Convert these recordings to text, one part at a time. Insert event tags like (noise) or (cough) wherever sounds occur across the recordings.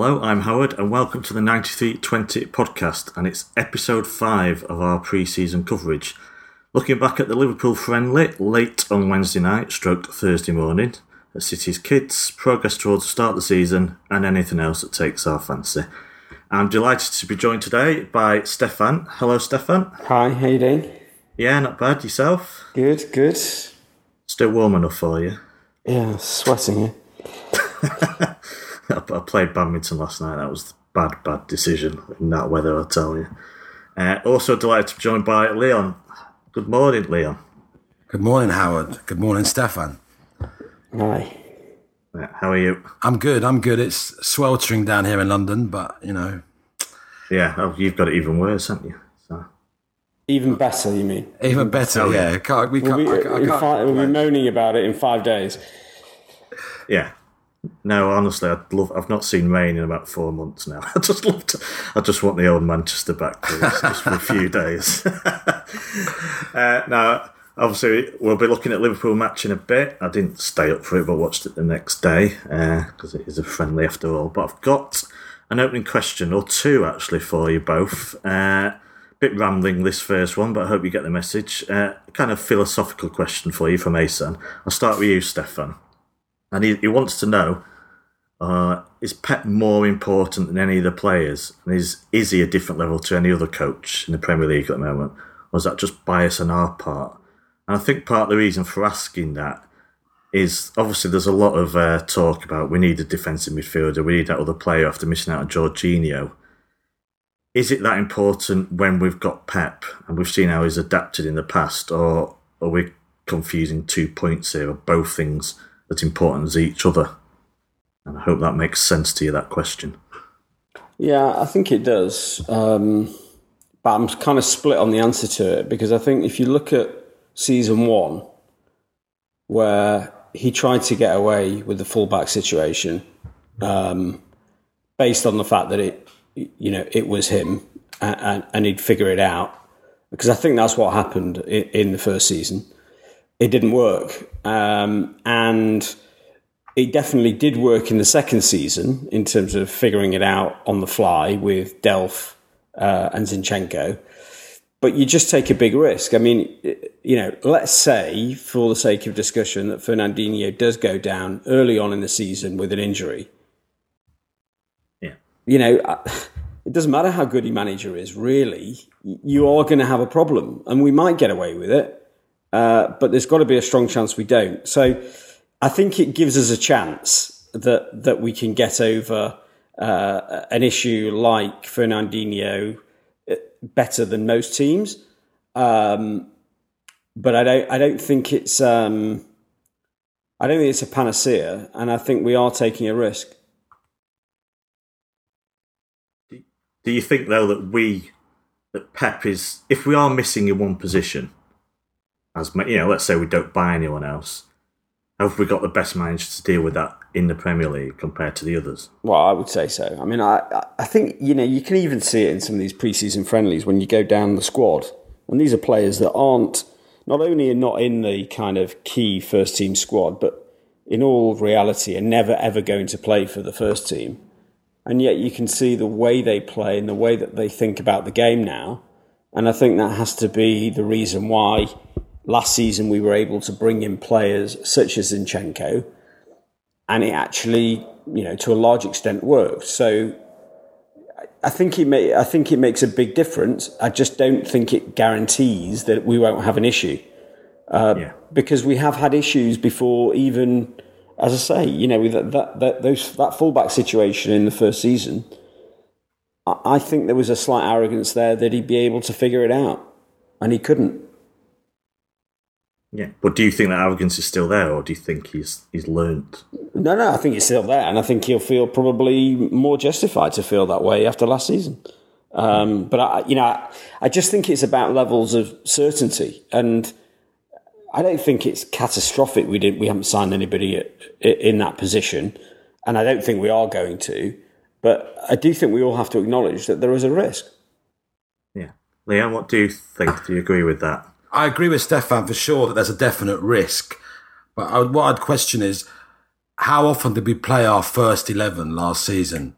Hello, I'm Howard, and welcome to the 9320 podcast, and it's episode 5 of our pre season coverage. Looking back at the Liverpool friendly late on Wednesday night, stroke Thursday morning, at City's Kids, progress towards the start of the season, and anything else that takes our fancy. I'm delighted to be joined today by Stefan. Hello, Stefan. Hi, how you doing? Yeah, not bad. Yourself? Good, good. Still warm enough for you? Yeah, sweating here. Eh? (laughs) I I played badminton last night. That was a bad, bad decision in that weather, I'll tell you. Uh, also delighted to be joined by Leon. Good morning, Leon. Good morning, Howard. Good morning, Stefan. Hi. Yeah, how are you? I'm good. I'm good. It's sweltering down here in London, but you know, Yeah, oh, you've got it even worse, haven't you? So, Even better, you mean? even better. Oh, yeah. yeah, Can't, we We'll be, I I can't fi- we'll be moaning about it in five days. yeah. No, honestly, I'd love. I've not seen rain in about four months now. (laughs) I just love to. I just want the old Manchester back, please, just for a few (laughs) days. (laughs) uh, now, obviously, we'll be looking at Liverpool match in a bit. I didn't stay up for it, but watched it the next day because it is a friendly after all. But I've got an opening question or two actually for you both. Uh, bit rambling this first one, but I hope you get the message. Uh, kind of philosophical question for you from Asan. I'll start with you, Stefan. And he, he wants to know uh, is Pep more important than any of the players? And is, is he a different level to any other coach in the Premier League at the moment? Or is that just bias on our part? And I think part of the reason for asking that is obviously there's a lot of uh, talk about we need a defensive midfielder, we need that other player after missing out on Jorginho. Is it that important when we've got Pep and we've seen how he's adapted in the past, or are we confusing two points here? or both things as important as each other? And I hope that makes sense to you, that question. Yeah, I think it does. Um, but I'm kind of split on the answer to it because I think if you look at season one, where he tried to get away with the fullback situation, um, based on the fact that it, you know, it was him and, and, and he'd figure it out. Because I think that's what happened in, in the first season. It didn't work, um, and it definitely did work in the second season in terms of figuring it out on the fly with Delph uh, and Zinchenko. But you just take a big risk. I mean, you know, let's say, for the sake of discussion, that Fernandinho does go down early on in the season with an injury. Yeah. You know, uh, it doesn't matter how good your manager is, really, you are going to have a problem. And we might get away with it, uh, but there's got to be a strong chance we don't. So I think it gives us a chance that, that we can get over uh, an issue like Fernandinho uh, better than most teams. Um, but I don't, I don't think it's, um, I don't think it's a panacea, and I think we are taking a risk. Do you think though that we that Pep is if we are missing in one position, as you know, let's say we don't buy anyone else, have we got the best manager to deal with that in the Premier League compared to the others? Well, I would say so. I mean, I, I- I think, you know, you can even see it in some of these preseason friendlies when you go down the squad. And these are players that aren't, not only are not in the kind of key first team squad, but in all reality are never ever going to play for the first team. And yet you can see the way they play and the way that they think about the game now. And I think that has to be the reason why last season we were able to bring in players such as Zinchenko and it actually, you know, to a large extent worked. So I think it may, I think it makes a big difference. I just don't think it guarantees that we won't have an issue uh, yeah. because we have had issues before. Even as I say, you know, with that that, that those that fullback situation in the first season, I, I think there was a slight arrogance there that he'd be able to figure it out, and he couldn't. Yeah. But do you think that arrogance is still there or do you think he's he's learnt? No, no, I think it's still there, and I think he'll feel probably more justified to feel that way after last season. Um, but I, you know, I, I just think it's about levels of certainty, and I don't think it's catastrophic. We didn't, we haven't signed anybody at, in that position, and I don't think we are going to. But I do think we all have to acknowledge that there is a risk. Yeah. Leon, what do you think? Do you agree with that? I agree with Stefan for sure that there's a definite risk. But I, what I'd question is how often did we play our first 11 last season?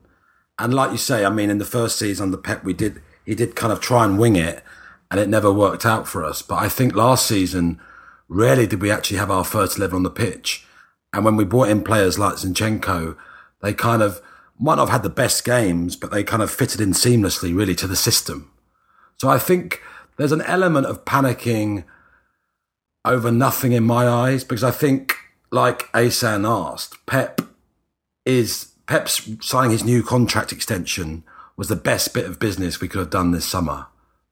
and like you say, I mean, in the first season under Pep, we did he did kind of try and wing it, and it never worked out for us. But I think last season, rarely did we actually have our first eleven on the pitch, and when we brought in players like Zinchenko, they kind of might not have had the best games, but they kind of fitted in seamlessly, really, to the system. So I think there's an element of panicking over nothing in my eyes because I think, like Asan asked, Pep is Pep's signing his new contract extension was the best bit of business we could have done this summer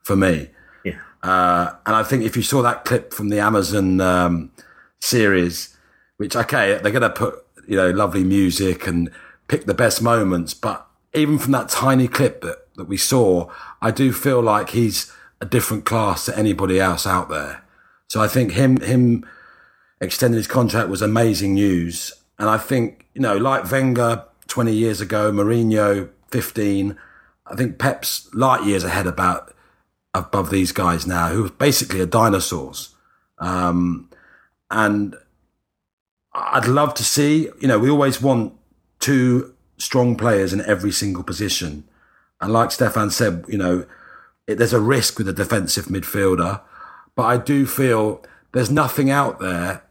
for me. Yeah. Uh, and I think if you saw that clip from the Amazon um, series, which okay, they're going to put you know lovely music and pick the best moments, but even from that tiny clip that, that we saw, I do feel like he's a different class to anybody else out there. So I think him him extending his contract was amazing news. And I think, you know, like Wenger 20 years ago, Mourinho 15, I think Pep's light years ahead about above these guys now, who basically are dinosaurs. Um, and I'd love to see, you know, we always want two strong players in every single position. And like Stefan said, you know, it, there's a risk with a defensive midfielder, but I do feel there's nothing out there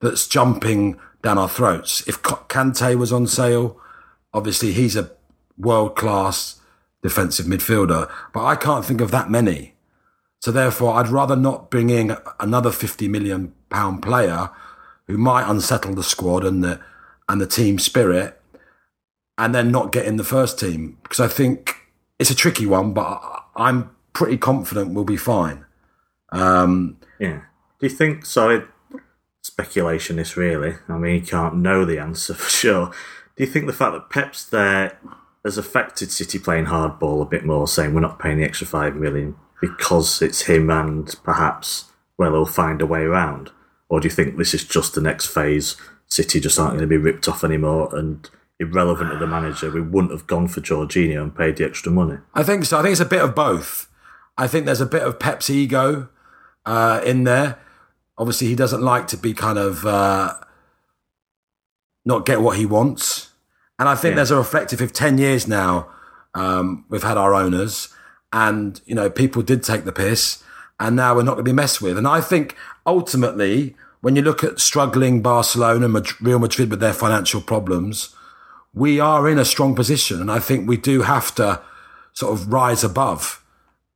that's jumping down our throats. If Kante was on sale, obviously he's a world class defensive midfielder, but I can't think of that many. So therefore, I'd rather not bring in another 50 million pound player who might unsettle the squad and the, and the team spirit and then not get in the first team because I think it's a tricky one, but I'm pretty confident we'll be fine. Um, yeah. Do you think, sorry, speculation is really, I mean, you can't know the answer (laughs) for sure. Do you think the fact that Pep's there has affected City playing hardball a bit more, saying we're not paying the extra five million because it's him and perhaps, well, he'll find a way around? Or do you think this is just the next phase? City just aren't going to be ripped off anymore and irrelevant to the manager. We wouldn't have gone for Jorginho and paid the extra money. I think so. I think it's a bit of both. I think there's a bit of Pep's ego uh, in there. Obviously, he doesn't like to be kind of uh, not get what he wants. And I think yeah. there's a reflective of 10 years now, um, we've had our owners, and, you know, people did take the piss, and now we're not going to be messed with. And I think ultimately, when you look at struggling Barcelona, and Real Madrid with their financial problems, we are in a strong position. And I think we do have to sort of rise above.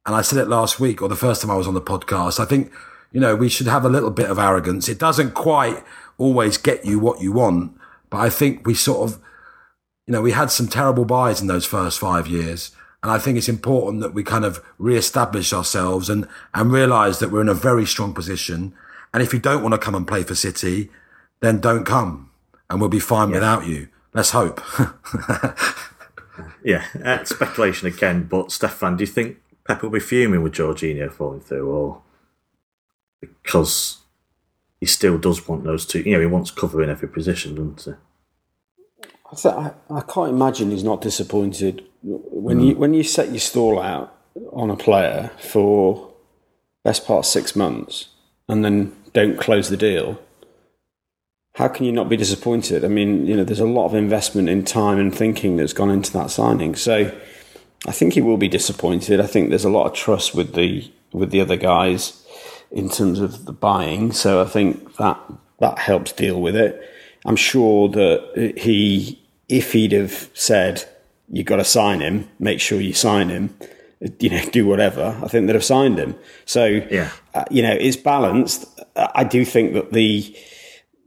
And I said it last week or the first time I was on the podcast. I think, you know, we should have a little bit of arrogance. It doesn't quite always get you what you want, but I think we sort of, you know, we had some terrible buys in those first five years. And I think it's important that we kind of re-establish ourselves and, and realize that we're in a very strong position. And if you don't want to come and play for City, then don't come and we'll be fine yeah. without you. Let's hope. (laughs) yeah, uh, speculation again, but Stefan, do you think Pep will be fuming with Jorginho falling through or because he still does want those two, you know, he wants cover in every position, doesn't he? I, th- I, I can't imagine he's not disappointed when mm. you when you set your stall out on a player for best part six months and then don't close the deal. How can you not be disappointed? I mean, you know, there's a lot of investment in time and thinking that's gone into that signing. So, I think he will be disappointed. I think there's a lot of trust with the with the other guys in terms of the buying. So I think that that helps deal with it. I'm sure that he if he'd have said, you've got to sign him, make sure you sign him, you know, do whatever, I think they'd have signed him. So, yeah. Uh, you know, it's balanced. I do think that the,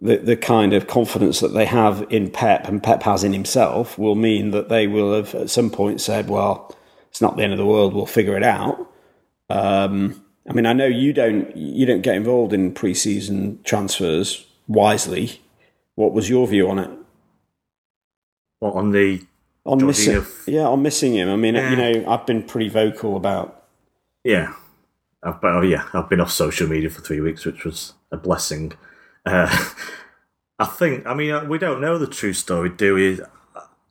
the, the kind of confidence that they have in Pep and Pep has in himself will mean that they will have at some point said, well, it's not the end of the world, we'll figure it out. Um, I mean, I know you don't you don't get involved in preseason transfers wisely. What was your view on it? What on the on missing? Yeah, on missing him. I mean, yeah. you know, I've been pretty vocal about. Yeah, I've, oh, yeah, I've been off social media for three weeks, which was a blessing. Uh, (laughs) I think. I mean, uh, we don't know the true story, do we?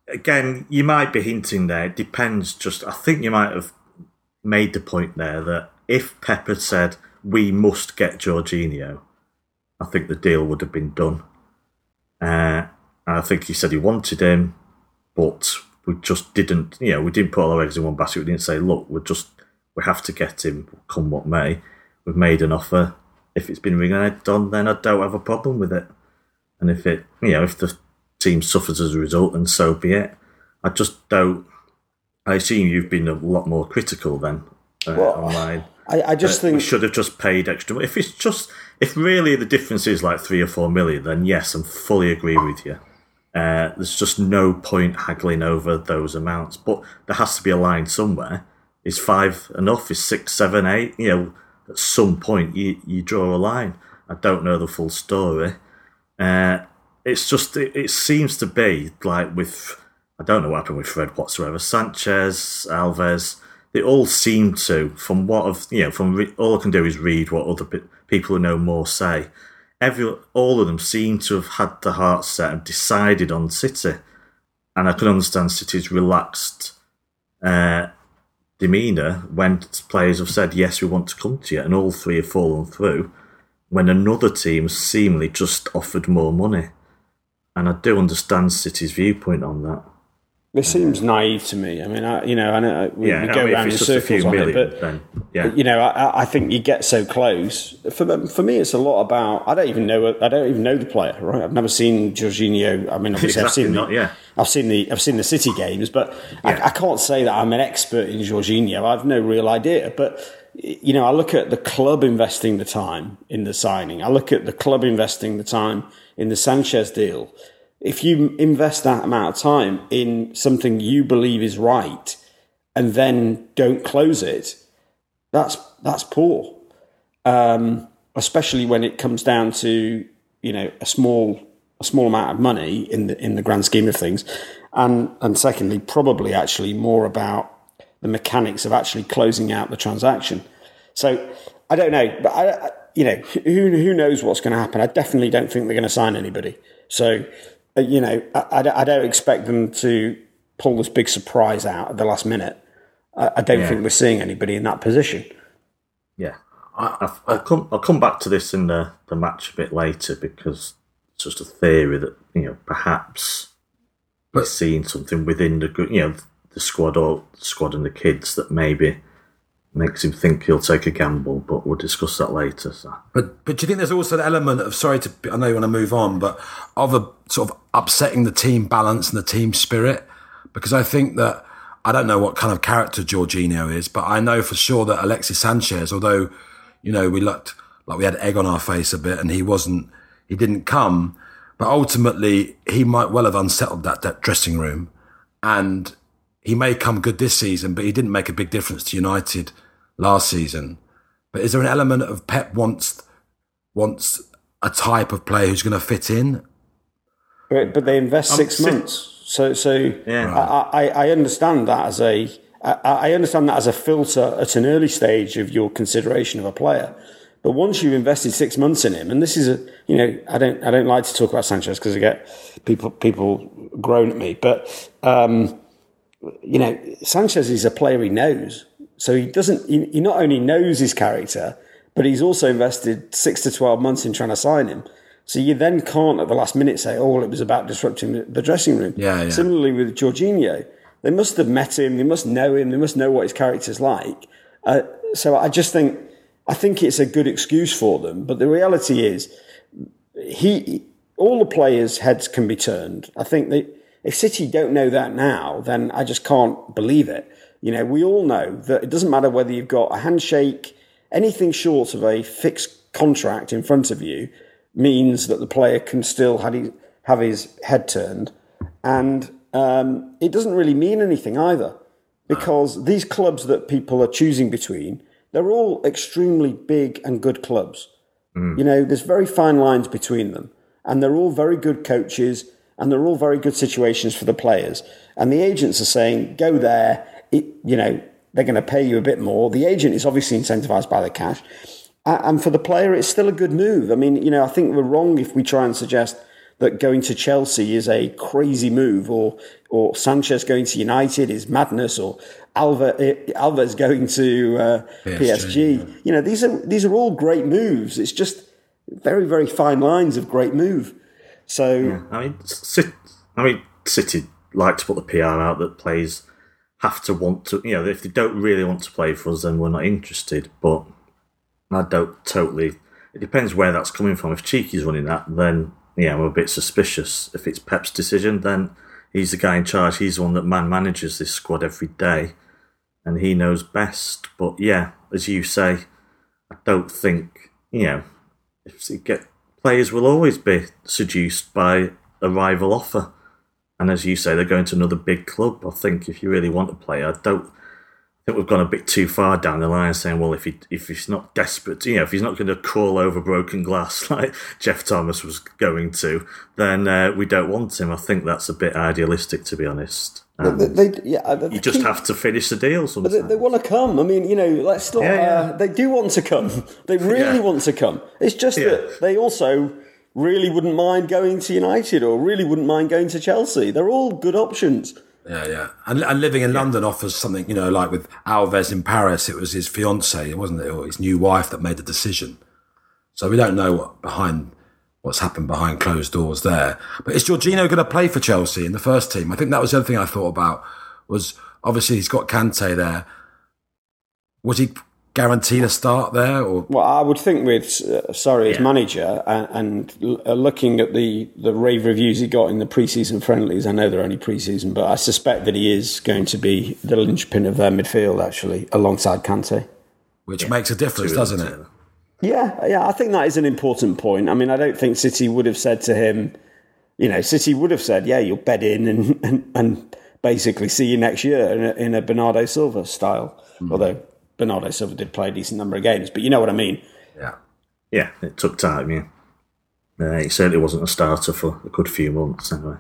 Again, you might be hinting there. It depends. Just, I think you might have made the point there that if Pepper said we must get Jorginho, I think the deal would have been done. Uh, I think he said he wanted him, but we just didn't, you know, we didn't put all our eggs in one basket. We didn't say, look, we're just, we have to get him, come what may. We've made an offer. If it's been reneged on, then I don't have a problem with it. And if it, you know, if the team suffers as a result, then so be it. I just don't. I assume you've been a lot more critical then uh, Well, online. I, I just We think we should have just paid extra. If it's just, if really the difference is like three or four million, then yes, I'm fully agree with you. Uh, there's just no point haggling over those amounts, but there has to be a line somewhere. Is five enough? Is six, seven, eight? You know, at some point you you draw a line. I don't know the full story. Uh, it's just it, it seems to be like with I don't know what happened with Fred whatsoever. Sanchez, Alves, they all seem to, from what of you know, from re- all I can do is read what other pe- people who know more say. Every all of them seem to have had the heart set and decided on City, and I can understand City's relaxed uh, demeanour when players have said yes, we want to come to you, and all three have fallen through. When another team seemingly just offered more money, and I do understand City's viewpoint on that. It seems naive to me. I mean, I, you know, I know uh, we, Yeah, we I go mean, around in circles on million, it, but then yeah, you know, I, I think you get so close. For for me, it's a lot about. I don't even know. I don't even know the player. Right? I've never seen Jorginho. I mean, obviously, Exactly I've seen not, the, yeah. I've seen the I've seen the City games, but Yeah. I, I can't say that I'm an expert in Jorginho. I've no real idea. But you know, I look at the club investing the time in the signing. I look at the club investing the time in the Sanchez deal. If you invest that amount of time in something you believe is right, and then don't close it, that's that's poor. Um, especially when it comes down to you know a small a small amount of money in the in the grand scheme of things, and and secondly, probably actually more about the mechanics of actually closing out the transaction. So I don't know, but I, you know who who knows what's going to happen. I definitely don't think they're going to sign anybody. So Uh, you know I, I don't- I don't expect them to pull this big surprise out at the last minute. I, I don't think we're seeing anybody in that position. yeah. I, I'll come. I'll come back to this in the, the match a bit later because it's just a theory that you know perhaps we're seeing something within the you know, the squad or the squad and the kids that maybe makes him think he'll take a gamble. But we'll discuss that later. So. But but do you think there's also an element of sorry to I know you want to move on, but of a sort of upsetting the team balance and the team spirit? Because I think that I don't know what kind of character Jorginho is, but I know for sure that Alexis Sanchez, although you know we looked like we had egg on our face a bit, and he wasn't, he didn't come, but ultimately he might well have unsettled that, that dressing room, and he may come good this season, but he didn't make a big difference to United last season. But is there an element of Pep wants wants a type of player who's going to fit in? But, but they invest six si- months. So so Yeah. I, I, I understand that as a I, I understand that as a filter at an early stage of your consideration of a player. But once you've invested six months in him, and this is a you know I don't I don't like to talk about Sanchez because I get people people groan at me, but um, you know Sanchez is a player he knows, so he doesn't he, he not only knows his character, but he's also invested six to twelve months in trying to sign him. So you then can't at the last minute say, "Oh, well, it was about disrupting the- the dressing room." Yeah, yeah. Similarly with Jorginho, they must have met him. They must know him. They must know what his character's like. Uh, so I just think, I think it's a good excuse for them. But the reality is, he, all the players' heads can be turned. I think that if City don't know that now, then I just can't believe it. You know, we all know that it doesn't matter whether you've got a handshake, anything short of a fixed contract in front of you means that the player can still have his, head turned. And um, it doesn't really mean anything either because these clubs that people are choosing between, they're all extremely big and good clubs. You know, there's very fine lines between them, and they're all very good coaches, and they're all very good situations for the players. And the agents are saying, go there. It, you know, they're going to pay you a bit more. The agent is obviously incentivized by the cash, and for the player, it's still a good move. I mean, you know, I think we're wrong if we try and suggest that going to Chelsea is a crazy move, or or Sanchez going to United is madness, or Alva, eh, Alves going to uh, PSG. You know, these are these are all great moves. It's just very very fine lines of great move. So I mean, City, I mean, City like to put the PR out that players have to want to, you know, if they don't really want to play for us, then we're not interested. But I don't totally. It depends where that's coming from. If Txiki's running that, then yeah, I'm a bit suspicious. If it's Pep's decision, then he's the guy in charge. He's the one that man manages this squad every day, and he knows best. But yeah, as you say, I don't think you know. If you get players will always be seduced by a rival offer. And as you say, they're going to another big club. I think if you really want to play, I don't I think we've gone a bit too far down the line, saying, well, if he if he's not desperate, you know, if he's not going to crawl over broken glass (laughs) like Jeff Thomas was going to, then uh, we don't want him. I think that's a bit idealistic, to be honest. Um, they, they, yeah, you just have to finish the deal. Sometimes they, they, want to come. I mean, you know, let's not. Yeah, yeah. Uh, they do want to come. (laughs) They really yeah. want to come. It's just that they also really wouldn't mind going to United or really wouldn't mind going to Chelsea. They're all good options. Yeah, yeah. And, and living in London offers something, you know, like with Alves in Paris, it was his fiance, wasn't it, or his new wife that made the decision. So we don't know what behind what's happened behind closed doors there. But is Jorginho going to play for Chelsea in the first team? I think that was the other thing I thought about. Was obviously he's got Kante there. Was he guaranteed a start there? Or well, I would think with uh, Sarri as yeah. manager and, and uh, looking at the the rave reviews he got in the preseason friendlies. I know they're only preseason, but I suspect that he is going to be the linchpin of their midfield actually, alongside Kante, which yeah. makes a difference, doesn't it? Yeah, yeah, I think that is an important point. I mean, I don't think City would have said to him, you know, City would have said, "Yeah, you'll bed in and and, and basically see you next year in a, in a Bernardo Silva style." Mm. Although Bernardo Silva did play a decent number of games, but you know what I mean. Yeah, yeah, it took time. Yeah, uh, he certainly wasn't a starter for a good few months anyway.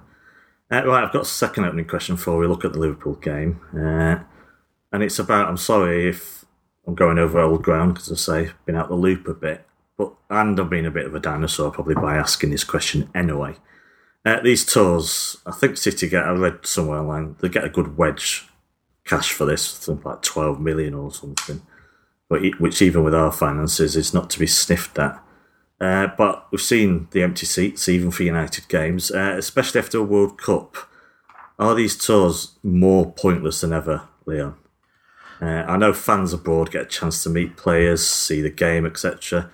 Uh, right, I've got a second opening question for we look at the Liverpool game, uh, and it's about. I'm sorry if I'm going over old ground because I say been out the loop a bit, but and I've been a bit of a dinosaur probably by asking this question anyway. Uh, these tours, I think City get. I read somewhere online they get a good wedge cash for this, something like 12 million or something, but which even with our finances is not to be sniffed at. Uh, but we've seen the empty seats even for United games, uh, especially after a World Cup. Are these tours more pointless than ever, Leon? Uh, I know fans abroad get a chance to meet players, see the game, etc.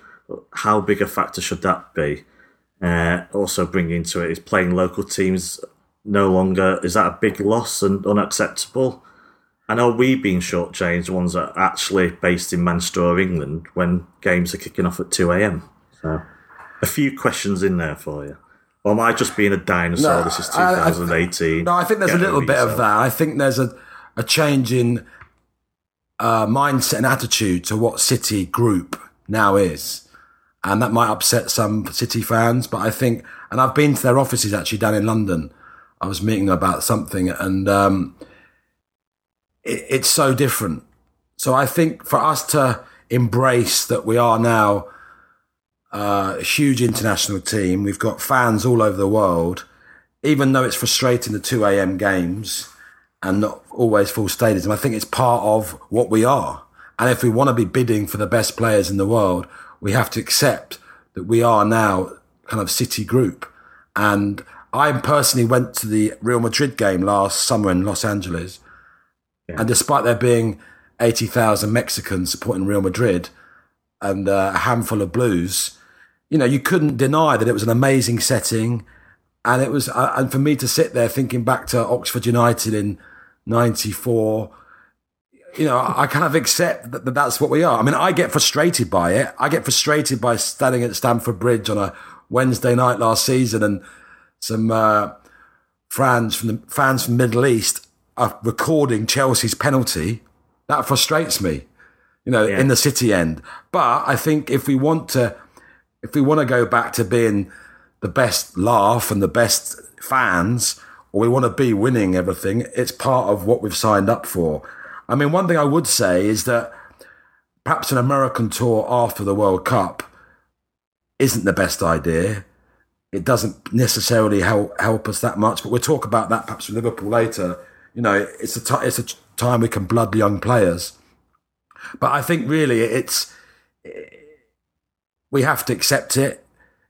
How big a factor should that be? Uh, also, bring into it is playing local teams no longer is that a big loss and unacceptable? And are we being shortchanged, the ones that are actually based in Manchester or England, when games are kicking off at 2 a.m.? So, a few questions in there for you. Or am I just being a dinosaur? No, this is 2018. I, I, no, I think there's Get a little bit yourself. of that. I think there's a, a change in uh, mindset and attitude to what City Group now is. And that might upset some City fans, but I think, and I've been to their offices actually down in London. I was meeting them about something, and um, it, it's so different. So I think for us to embrace that we are now uh, a huge international team, we've got fans all over the world, even though it's frustrating the 2 a.m. games and not always full stadiums. I think it's part of what we are. And if we want to be bidding for the best players in the world, we have to accept that we are now kind of city group. And I personally went to the Real Madrid game last summer in Los Angeles And despite there being 80,000 Mexicans supporting Real Madrid and uh, a handful of Blues, you know, you couldn't deny that it was an amazing setting. And it was, uh, and for me to sit there thinking back to Oxford United in 94, you know, I kind of accept that, that that's what we are. I mean, I get frustrated by it. I get frustrated by standing at Stamford Bridge on a Wednesday night last season and some uh, fans from the fans from the Middle East are recording Chelsea's penalty, that frustrates me, you know, yeah. in the City end. But I think if we want to, if we want to go back to being the best laugh and the best fans, or we want to be winning everything, it's part of what we've signed up for. I mean, one thing I would say is that perhaps an American tour after the World Cup isn't the best idea. It doesn't necessarily help help us that much, but we'll talk about that perhaps with Liverpool later you know, it's a t- it's a time we can blood young players. But I think really it's we have to accept it.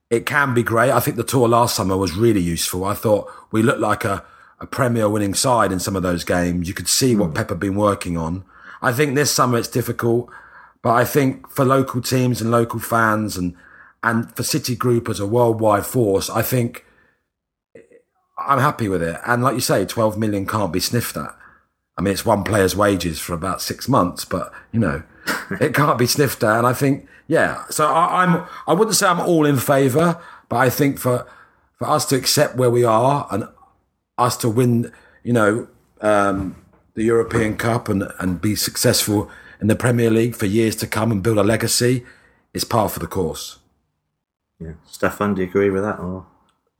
It can be great. I think the tour last summer was really useful. I thought we looked like a, a Premier winning side in some of those games. You could see what hmm. Pep had been working on. I think this summer it's difficult, but I think for local teams and local fans and and for City Group as a worldwide force, I think I'm happy with it. And like you say, 12 million can't be sniffed at. I mean, it's one player's wages for about six months, but you know, (laughs) it can't be sniffed at. And I think, yeah. So I, I'm, I wouldn't say I'm all in favour, but I think for for us to accept where we are and us to win, you know, um, the European Cup and and be successful in the Premier League for years to come and build a legacy is par for the course. Yeah, Stefan, do you agree with that? Or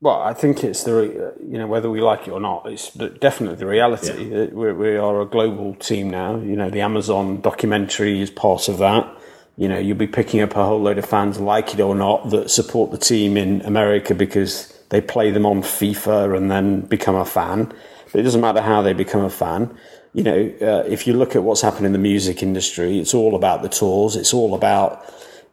Well, I think it's the you know whether we like it or not, it's definitely the reality. that We, we are a global team now. You know, the Amazon documentary is part of that. You know, you'll be picking up a whole load of fans, like it or not, that support the team in America because they play them on FIFA and then become a fan. But it doesn't matter how they become a fan. You know, uh, if you look at what's happened in the music industry, it's all about the tours. It's all about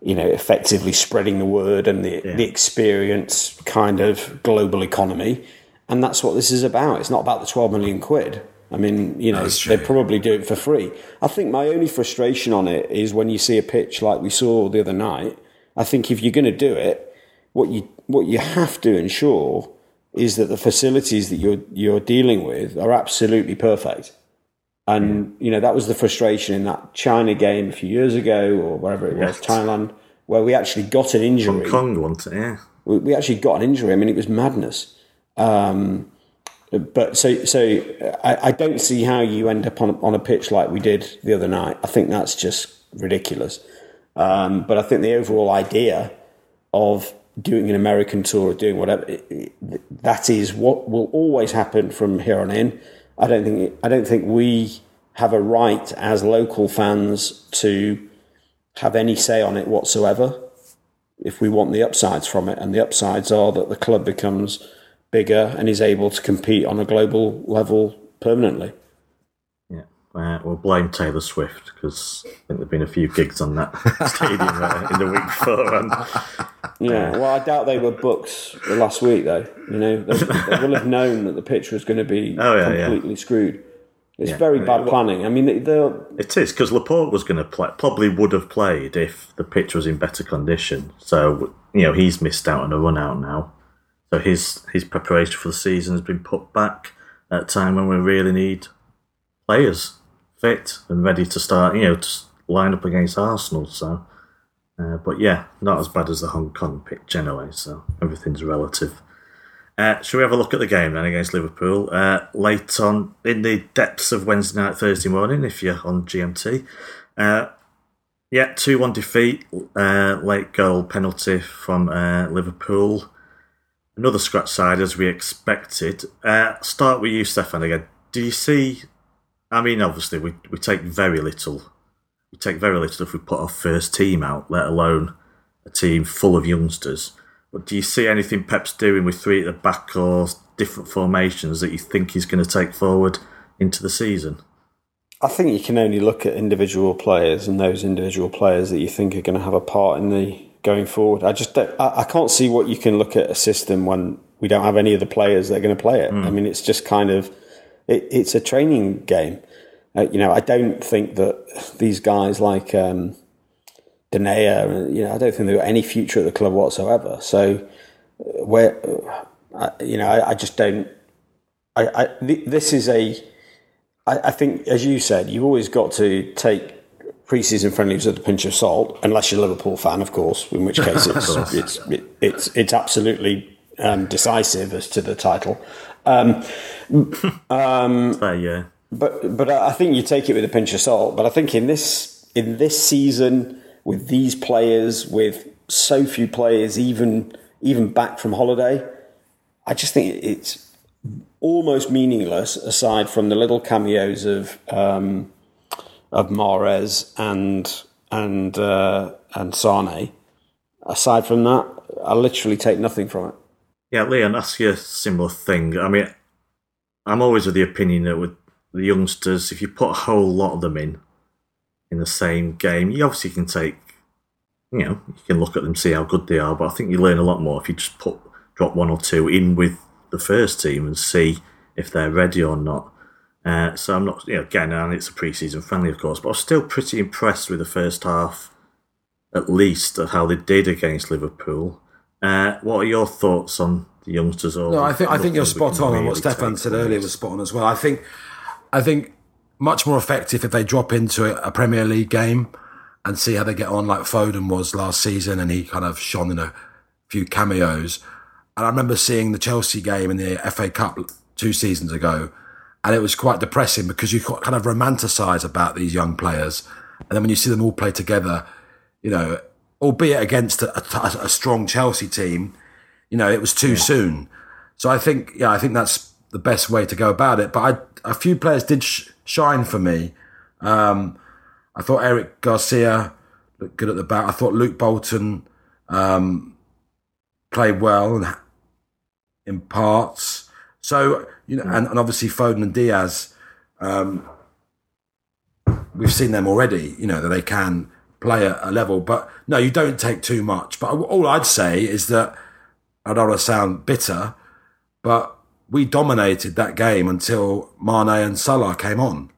you know, effectively spreading the word and the, the experience kind of global economy. And that's what this is about. It's not about the 12 million quid. I mean, you know, they probably do it for free. I think my only frustration on it is when you see a pitch like we saw the other night. I think if you're going to do it, what you what you have to ensure is that the facilities that you're you're dealing with are absolutely perfect. And you know that was the frustration in that China game a few years ago, or wherever it was, Yes. Thailand, where we actually got an injury Hong Kong it, yeah. we, we actually got an injury. I mean, it was madness. Um, but so so I, I don't see how you end up on on a pitch like we did the other night. I think that's just ridiculous. Um, but I think the overall idea of doing an American tour or doing whatever it, it- that is what will always happen from here on in. I don't think I don't think we have a right as local fans to have any say on it whatsoever if we want the upsides from it. And the upsides are that the club becomes bigger and is able to compete on a global level permanently. Yeah. Uh, we'll blame Taylor Swift because I think there've been a few gigs on that (laughs) stadium uh, in the week before. And Yeah, well, I doubt they were booked last week, though. You know, they, they will have known that the pitch was going to be Oh, yeah, yeah. completely screwed. It's Yeah. very bad planning. I mean, they'll it is because Laporte was going to play, probably would have played if the pitch was in better condition. So you know he's missed out on a run out now. So his his preparation for the season has been put back at a time when we really need players fit and ready to start. You know, to line up against Arsenal. So, uh, but yeah, not as bad as the Hong Kong pitch anyway. So everything's relative. Uh, shall we have a look at the game then against Liverpool? Uh, late on, in the depths of Wednesday night, Thursday morning, if you're on GMT. Uh, yeah, 2 1 defeat, uh, late goal penalty from uh, Liverpool. Another scratch side as we expected. Uh, start with you, Stefan, again. Do you see? I mean, obviously, we, we take very little. We take very little if we put our first team out, let alone a team full of youngsters. But do you see anything Pep's doing with three at the back or different formations that you think he's going to take forward into the season? I think you can only look at individual players and those individual players that you think are going to have a part in the going forward. I just don't, I, I can't see what you can look at a system when we don't have any of the players that are going to play it. Hmm. I mean, it's just kind of it, it's a training game. Uh, you know, I don't think that these guys like um, Danea, you know, I don't think they've got any future at the club whatsoever. So, uh, where, uh, I- you know, I, I just don't. I, I th- this is a. I, I think, as you said, you've always got to take pre-season friendlies with a pinch of salt, unless you're a Liverpool fan, of course. In which case, (laughs) it's it's it, it's it's absolutely um, decisive as to the title. Um, (laughs) So, yeah. but but I I think you take it with a pinch of salt. But I think in this in this season, with these players, with so few players, even even back from holiday, I just think it's almost meaningless aside from the little cameos of um, of Mahrez and and uh, and Sane. Aside from that, I literally take nothing from it. Yeah, Leon, ask you a similar thing. I mean, I'm always of the opinion that with the youngsters, if you put a whole lot of them in in the same game, you obviously can take, you know, you can look at them, see how good they are. But I think you learn a lot more if you just put drop one or two in with the first team and see if they're ready or not. Uh, so I'm not, you know, again, and it's a pre-season friendly, of course, but I was still pretty impressed with the first half, at least, of how they did against Liverpool. Uh, what are your thoughts on the youngsters? Or no, I think I think you're spot on, and really what Stefan said earlier was spot on as well. I think I think much more effective if they drop into a Premier League game and see how they get on, like Foden was last season, and he kind of shone in a few cameos. And I remember seeing the Chelsea game in the FA Cup two seasons ago, and it was quite depressing because you kind of romanticize about these young players, and then when you see them all play together, you know, albeit against a, a, a strong Chelsea team, you know, it was too soon. So I think, yeah, I think that's the best way to go about it. But I, a few players did sh- shine for me. Um, I thought Eric Garcia looked good at the back. I thought Luke Bolton um, played well in parts. So you know, and, and obviously Foden and Diaz, um, we've seen them already. You know that they can play at a level, but no, you don't take too much. But all I'd say is that I don't want to sound bitter, but we dominated that game until Mane and Salah came on.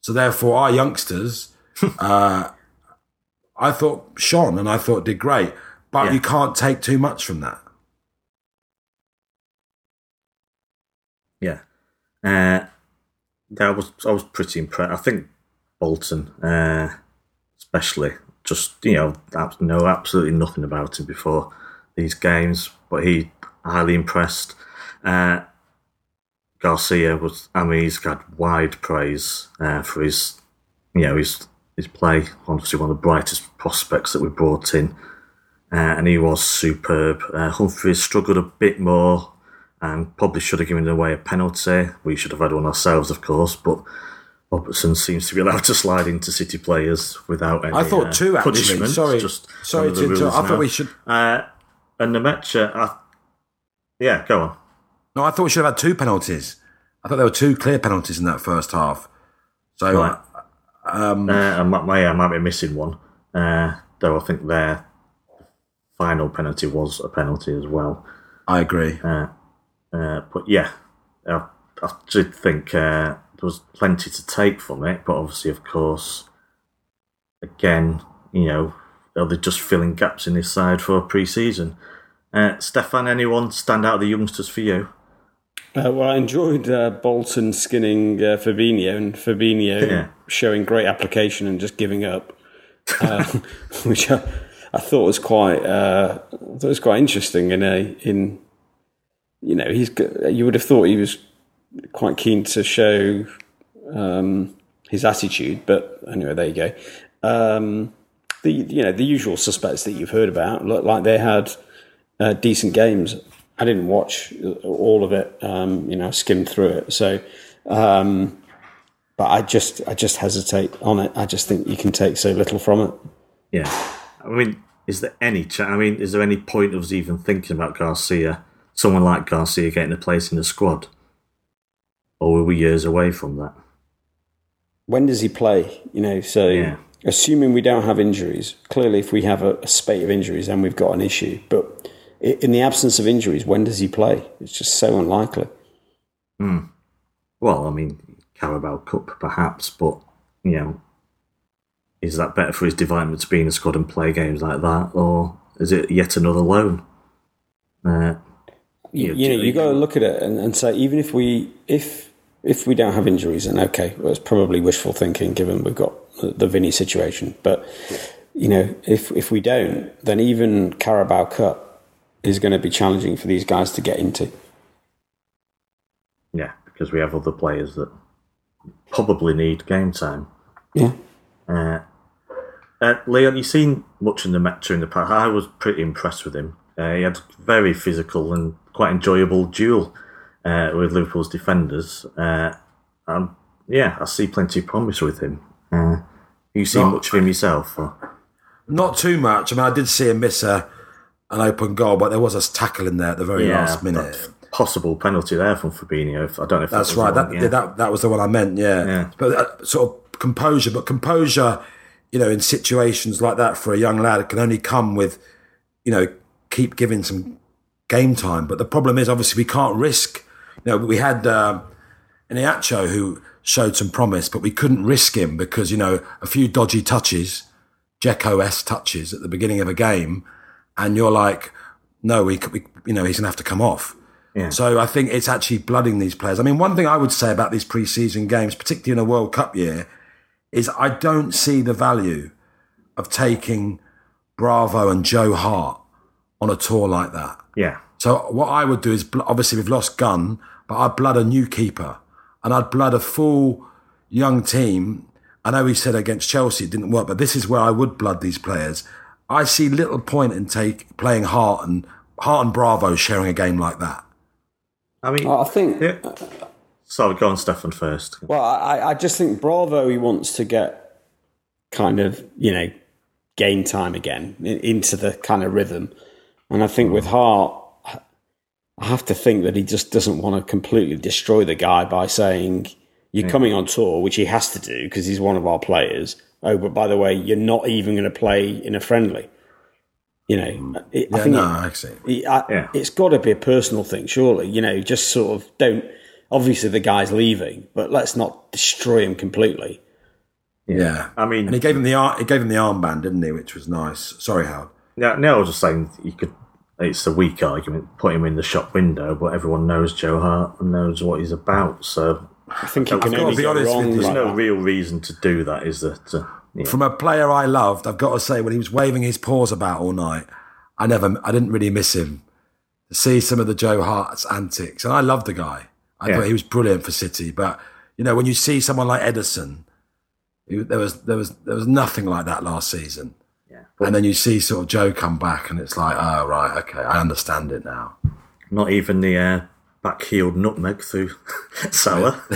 So therefore, our youngsters, (laughs) uh, I thought shone and I thought did great, but Yeah. you can't take too much from that. Yeah. Uh, I was I was pretty impressed. I think Bolton, uh, especially, just you know, know absolutely nothing about him before these games, but he highly impressed. Uh, Garcia was, I mean, he's got wide praise uh, for his, you know, his his play. Obviously, one of the brightest prospects that we brought in, uh, and he was superb. Uh, Humphreys struggled a bit more and probably should have given away a penalty. We should have had one ourselves, of course, but Robertson seems to be allowed to slide into City players without any I thought uh, two actually. punishment. Sorry, Just sorry to interrupt. I thought we should. Uh, and Nmecha, I, yeah, go on. No, I thought we should have had two penalties. I thought there were two clear penalties in that first half. So Right. um, Uh, I might, yeah, I might be missing one. Uh, though I think their final penalty was a penalty as well. I agree. Uh, but yeah, I, I did think uh, there was plenty to take from it. But obviously, of course, again, you know, are they just filling gaps in this side for pre-season? Uh, Stefan, anyone stand out of the youngsters for you? Uh, well, I enjoyed uh, Bolton skinning uh, Fabinho and Fabinho Yeah. showing great application and just giving up, uh, (laughs) which I, I thought was quite uh, I thought was quite interesting. In a in you know he's you would have thought he was quite keen to show um, his attitude, but anyway, there you go. Um, the you know the usual suspects that you've heard about look like they had uh, decent games. I didn't watch all of it. Um, you know, skimmed through it. So, um, but I just, I just hesitate on it. I just think you can take so little from it. Yeah, I mean, is there any? Ch- I mean, is there any point of us even thinking about Garcia? Someone like Garcia getting a place in the squad, or were we years away from that? When does he play? You know, so Yeah. assuming we don't have injuries, clearly, if we have a, a spate of injuries, then we've got an issue. But in the absence of injuries, when does he play? It's just so unlikely. Well, I mean, Carabao Cup perhaps, but you know, is that better for his development to be in the squad and play games like that, or is it yet another loan? Uh, you, Yeah, you know, you got to look at it and, and say even if we if if we don't have injuries, then okay, well, it's probably wishful thinking given we've got the, Vinny situation. But you know, if if we don't, then even Carabao Cup is going to be challenging for these guys to get into. yeah, because we have other players that probably need game time. Yeah, Uh, uh, Leon, you seen much in the Metro in the past. I was pretty impressed with him. Uh, he had very physical and quite enjoyable duel uh, with Liverpool's defenders. Uh, and yeah, I see plenty of promise with him. Uh, you seen No. much of him yourself? Or? Not too much. I mean, I did see him miss a, an open goal, but there was a tackle in there at the very last minute. Possible penalty there from Fabinho. If- I don't know if that That's was right. That, one, yeah. that that was the one I meant. Yeah. Yeah. But uh, sort of composure, but composure, you know, in situations like that for a young lad it can only come with, you know, keep giving some game time. But the problem is, obviously, we can't risk. You know, we had uh, Iheanacho who showed some promise, but we couldn't risk him because you know a few dodgy touches, Dzeko s touches at the beginning of a game, and you're like, no, we, we you know he's gonna have to come off. Yeah. So I think it's actually blooding these players. I mean, one thing I would say about these preseason games, particularly in a World Cup year, is I don't see the value of taking Bravo and Joe Hart on a tour like that. Yeah. So what I would do is, obviously we've lost Gunn, but I'd blood a new keeper and I'd blood a full young team. I know we said against Chelsea it didn't work, but this is where I would blood these players. I see little point in take playing Hart and Hart and Bravo sharing a game like that. I mean, I think. yeah. Sorry, go on, Stefan first. Well, I, I just think Bravo he wants to get kind of you know game time again into the kind of rhythm, and I think with Hart, I have to think that he just doesn't want to completely destroy the guy by saying you're hmm. coming on tour, which he has to do because he's one of our players. Oh, but by the way, you're not even going to play in a friendly. You know, hmm. it, I Yeah, think no, it- actually. I, Yeah. it's got to be a personal thing, surely. You know, just sort of don't. Obviously, the guy's leaving, but let's not destroy him completely. Yeah. I mean, And he gave him the ar- he gave him the armband, didn't he? Which was nice. Sorry, Howard. Yeah, no, I was just saying you could. It's a weak argument, put him in the shop window, but everyone knows Joe Hart and knows what he's about. So I think it I've can got to only be honest with wrong. you, there's like no that. real reason to do that, is there? To, yeah. From a player I loved, I've got to say, when he was waving his paws about all night, I never, I didn't really miss him. To see some of the Joe Hart's antics, and I loved the guy. I Yeah. thought he was brilliant for City. But you know, when you see someone like Ederson, he- there was there was there was nothing like that last season. Yeah. And then you see sort of Joe come back, and it's like, oh right, okay, I understand it now. Not even the uh, back heeled nutmeg through (laughs) Salah. (laughs)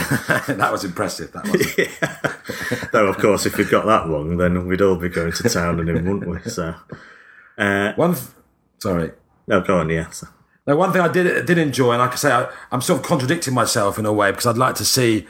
that was impressive. That was. (laughs) Though, of course, if we'd got that wrong, then we'd all be going to town on him, wouldn't we? So, uh, One, th- sorry. no, go on, yeah. So, Now, one thing I did did enjoy, and like I say, I, I'm sort of contradicting myself in a way because I'd like to see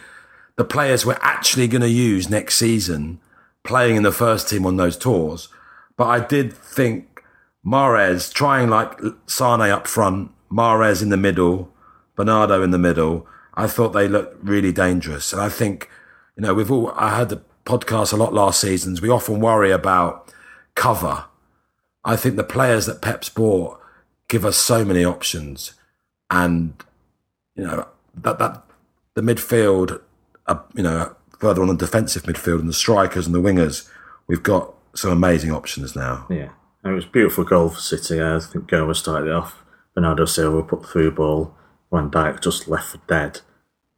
the players we're actually going to use next season playing in the first team on those tours. But I did think Mahrez trying like Sane up front, Mahrez in the middle, Bernardo in the middle. I thought they looked really dangerous, and I think you know we've all. I had the podcast a lot last seasons. We often worry about cover. I think the players that Pep's bought give us so many options, and you know that that the midfield, uh, you know, further on the defensive midfield and the strikers and the wingers, we've got some amazing options now. yeah. And it was beautiful goal for City. I think Gomez started it off. Bernardo Silva put the through ball. Van Dijk just left for dead.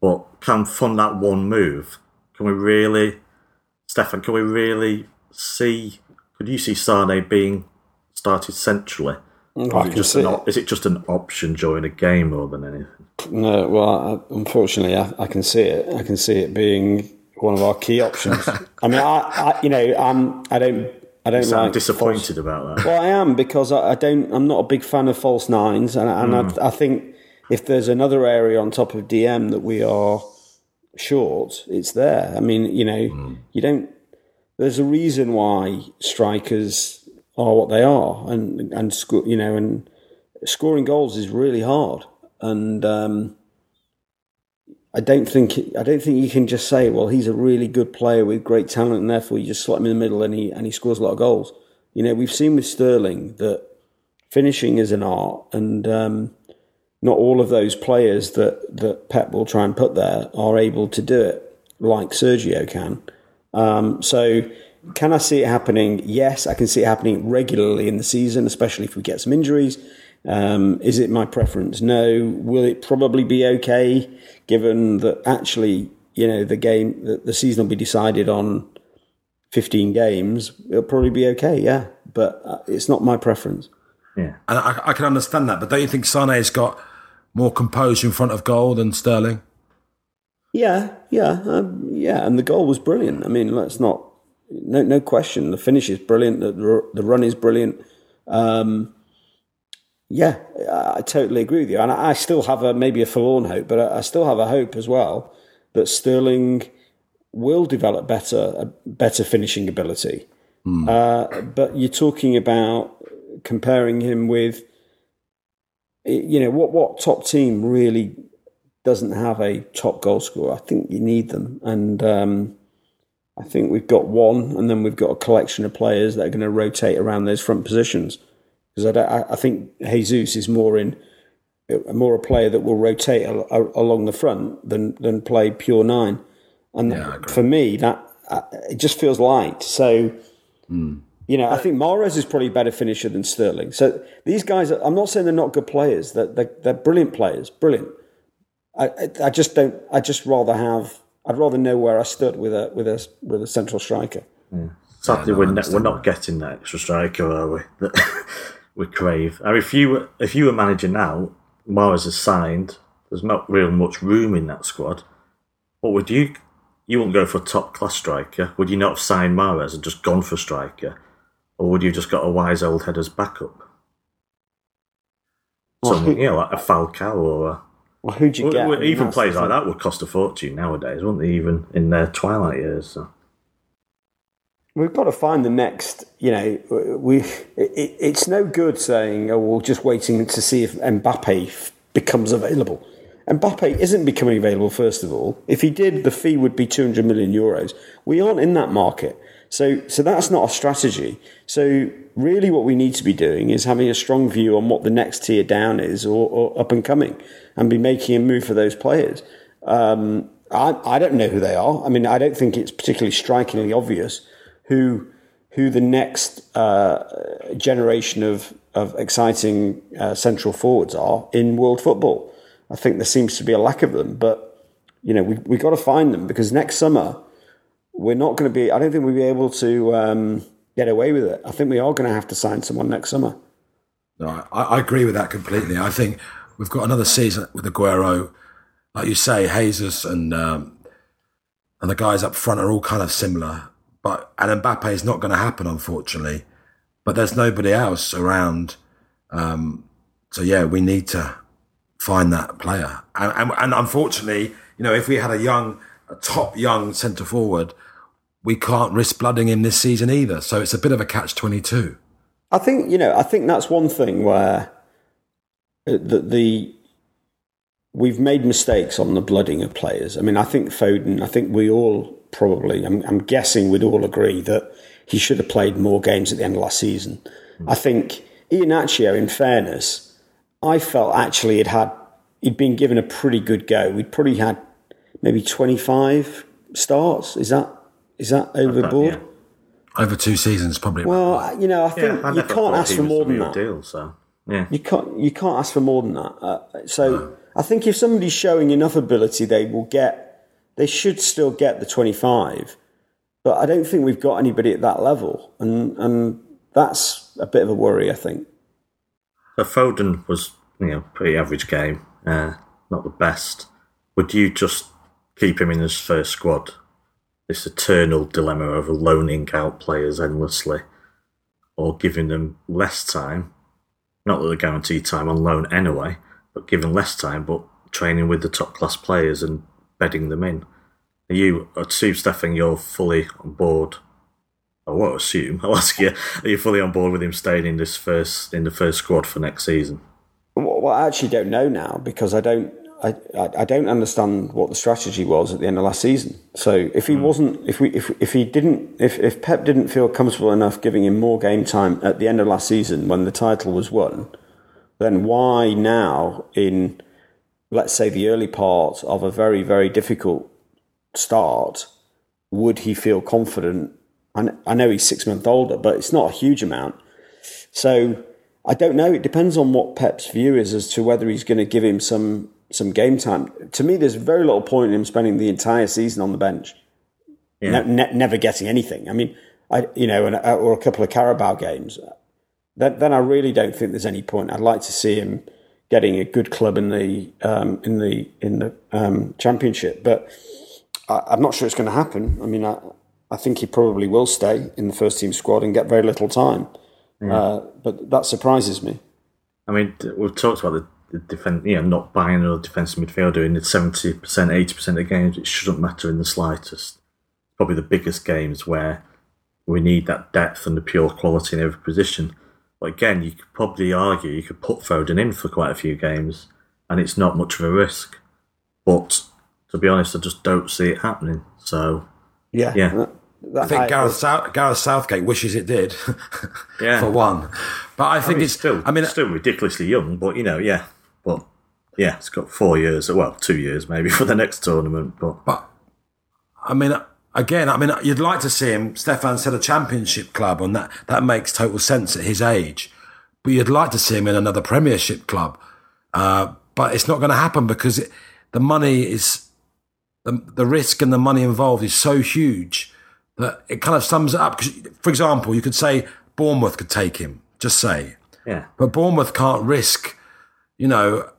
But can from that one move, can we really, Stefan, can we really see, could you see Sane being started centrally? Mm, I Is it, can just see an, is it just an option during a game more than anything? No, well, I, unfortunately, I, I can see it. I can see it being one of our key options. (laughs) I mean, I, I you know, I'm, I don't, I don't So I'm like disappointed about that. Well, I am because I, I don't. I'm not a big fan of false nines, and, and I, I think if there's another area on top of DM that we are short, it's there. I mean, you know, you don't. There's a reason why strikers are what they are, and and sco- you know, and scoring goals is really hard, and. Um, I don't think I don't think you can just say, well, he's a really good player with great talent, and therefore you just slot him in the middle and he and he scores a lot of goals. You know, we've seen with Sterling that finishing is an art, and um, not all of those players that that Pep will try and put there are able to do it like Sergio can. Um, so, can I see it happening? Yes, I can see it happening regularly in the season, especially if we get some injuries. Um, is it my preference? No. Will it probably be okay, given that actually, you know, the game, the, the season will be decided on 15 games? It'll probably be okay, yeah. But uh, it's not my preference. Yeah. And I, I can understand that, but don't you think Sane's got more composure in front of goal than Sterling? Yeah, yeah, um, yeah. And the goal was brilliant. I mean, let's not, no, no question. The finish is brilliant. The, the, the run is brilliant. Um, yeah, I, totally agree with you. And I, still have a maybe a forlorn hope, but I, still have a hope as well that Sterling will develop better, a better finishing ability. Uh, but you're talking about comparing him with, you know, what what top team really doesn't have a top goal scorer. I think you need them, and um, I think we've got one, and then we've got a collection of players that are going to rotate around those front positions. Because I, I, think Jesus is more in more a player that will rotate a, a, along the front than than play pure nine. And yeah, for me, that uh, it just feels light. So. Mm. You know, I think Mahrez is probably a better finisher than Sterling. So these guys, I'm not saying they're not good players. They're, they're, they're brilliant players, brilliant. I, I just don't. I just rather have. I'd rather know where I stood with a with a with a central striker. Yeah. Sadly, yeah, we're, ne- we're not getting that extra striker, are we? (laughs) We crave. I mean, if you were, if you were manager now, Mahrez is signed. There's not real much room in that squad. What would you? You wouldn't go for a top class striker. Would you not have signed Mahrez and just gone for striker, or would you just got a wise old head as backup? Something, you know, like a Falcao or a well, who'd you get? Well, even players like that would cost a fortune nowadays, wouldn't they? Even in their twilight years. So. We've got to find the next. You know, we. It, it's no good saying, "Oh, we're just waiting to see if Mbappe becomes available." Mbappe isn't becoming available. First of all, if he did, the fee would be two hundred million euros. We aren't in that market. So, so that's not a strategy. So, really, what we need to be doing is having a strong view on what the next tier down is or, or up and coming, and be making a move for those players. Um, I, I don't know who they are. I mean, I don't think it's particularly strikingly obvious who who the next uh, generation of of exciting uh, central forwards are in world football. I think there seems to be a lack of them, but you know we we got to find them because next summer we're not going to be. I don't think we'll be able to um, get away with it. I think we are going to have to sign someone next summer. No, I, I agree with that completely. I think we've got another season with Aguero, like you say, Jesus and um, and the guys up front are all kind of similar. But and Mbappe is not going to happen, unfortunately. But there's nobody else around. Um, so yeah, we need to find that player. And, and, and unfortunately, you know, if we had a young, a top young centre forward we can't risk blooding him this season either. So it's a bit of a catch 22. I think, you know, I think that's one thing where uh, the, the we've made mistakes on the blooding of players. I mean, I think Foden, I think we all probably, I'm, I'm guessing we'd all agree that he should have played more games at the end of last season. Mm. I think Iheanacho, in fairness, I felt actually he'd had, he'd been given a pretty good go. We'd probably had maybe 25 starts. Is that is that overboard? That, yeah. Over two seasons, probably. Well, you know, I think yeah, I you can't ask for more than that. Deal, so yeah, you can't you can't ask for more than that. Uh, so no. I think if somebody's showing enough ability, they will get. They should still get the twenty five, but I don't think we've got anybody at that level, and and that's a bit of a worry. I think. So Foden was you know pretty average game, uh, not the best. Would you just keep him in his first squad this eternal dilemma of loaning out players endlessly or giving them less time. Not that they're guaranteed time on loan anyway, giving less time, but training with the top class players and bedding them in. You, assume, Stefan, you're fully on board. I won't assume. (laughs) I'll ask you: Are you fully on board with him staying in this first in the first squad for next season? Well, I actually don't know now because I don't. I, I don't understand what the strategy was at the end of last season. So if he mm. wasn't, if we, if if he didn't, if if Pep didn't feel comfortable enough giving him more game time at the end of last season when the title was won, then why now in, let's say, the early part of a very very difficult start, would he feel confident? And I know he's six months older, but it's not a huge amount. So I don't know. It depends on what Pep's view is as to whether he's going to give him some some game time. To me, there's very little point in him spending the entire season on the bench, yeah. ne- ne- never getting anything. I mean, I you know, uh, or a couple of Carabao games. Then, then I really don't think there's any point. I'd like to see him getting a good club in the um, in the in the um, championship, but I, am not sure it's going to happen. I mean, I, I think he probably will stay in the first team squad and get very little time. Yeah. Uh, but that surprises me. I mean, we've talked about the the defense, you know, not buying another defensive midfielder in the seventy percent, eighty percent of games, it shouldn't matter in the slightest. Probably the biggest games where we need that depth and the pure quality in every position. But again, you could probably argue you could put Foden in for quite a few games, and it's not much of a risk. But to be honest, I just don't see it happening. So Yeah, Yeah. That- that- I think I- Gareth, South, Gareth Southgate wishes it did, (laughs) Yeah. for one. But I I think mean, it's it's still, I mean, still ridiculously young, but you know, yeah, but yeah, it's got four years, well, two years maybe (laughs) for the next tournament, but But I mean, again, I mean, you'd like to see him. Stefan said a championship club, and that that makes total sense at his age. But you'd like to see him in another Premiership club. Uh, but it's not going to happen because it, the money is the the risk and the money involved is so huge that it kind of sums it up. for example, you could say Bournemouth could take him. Just say, yeah, but Bournemouth can't risk, you know,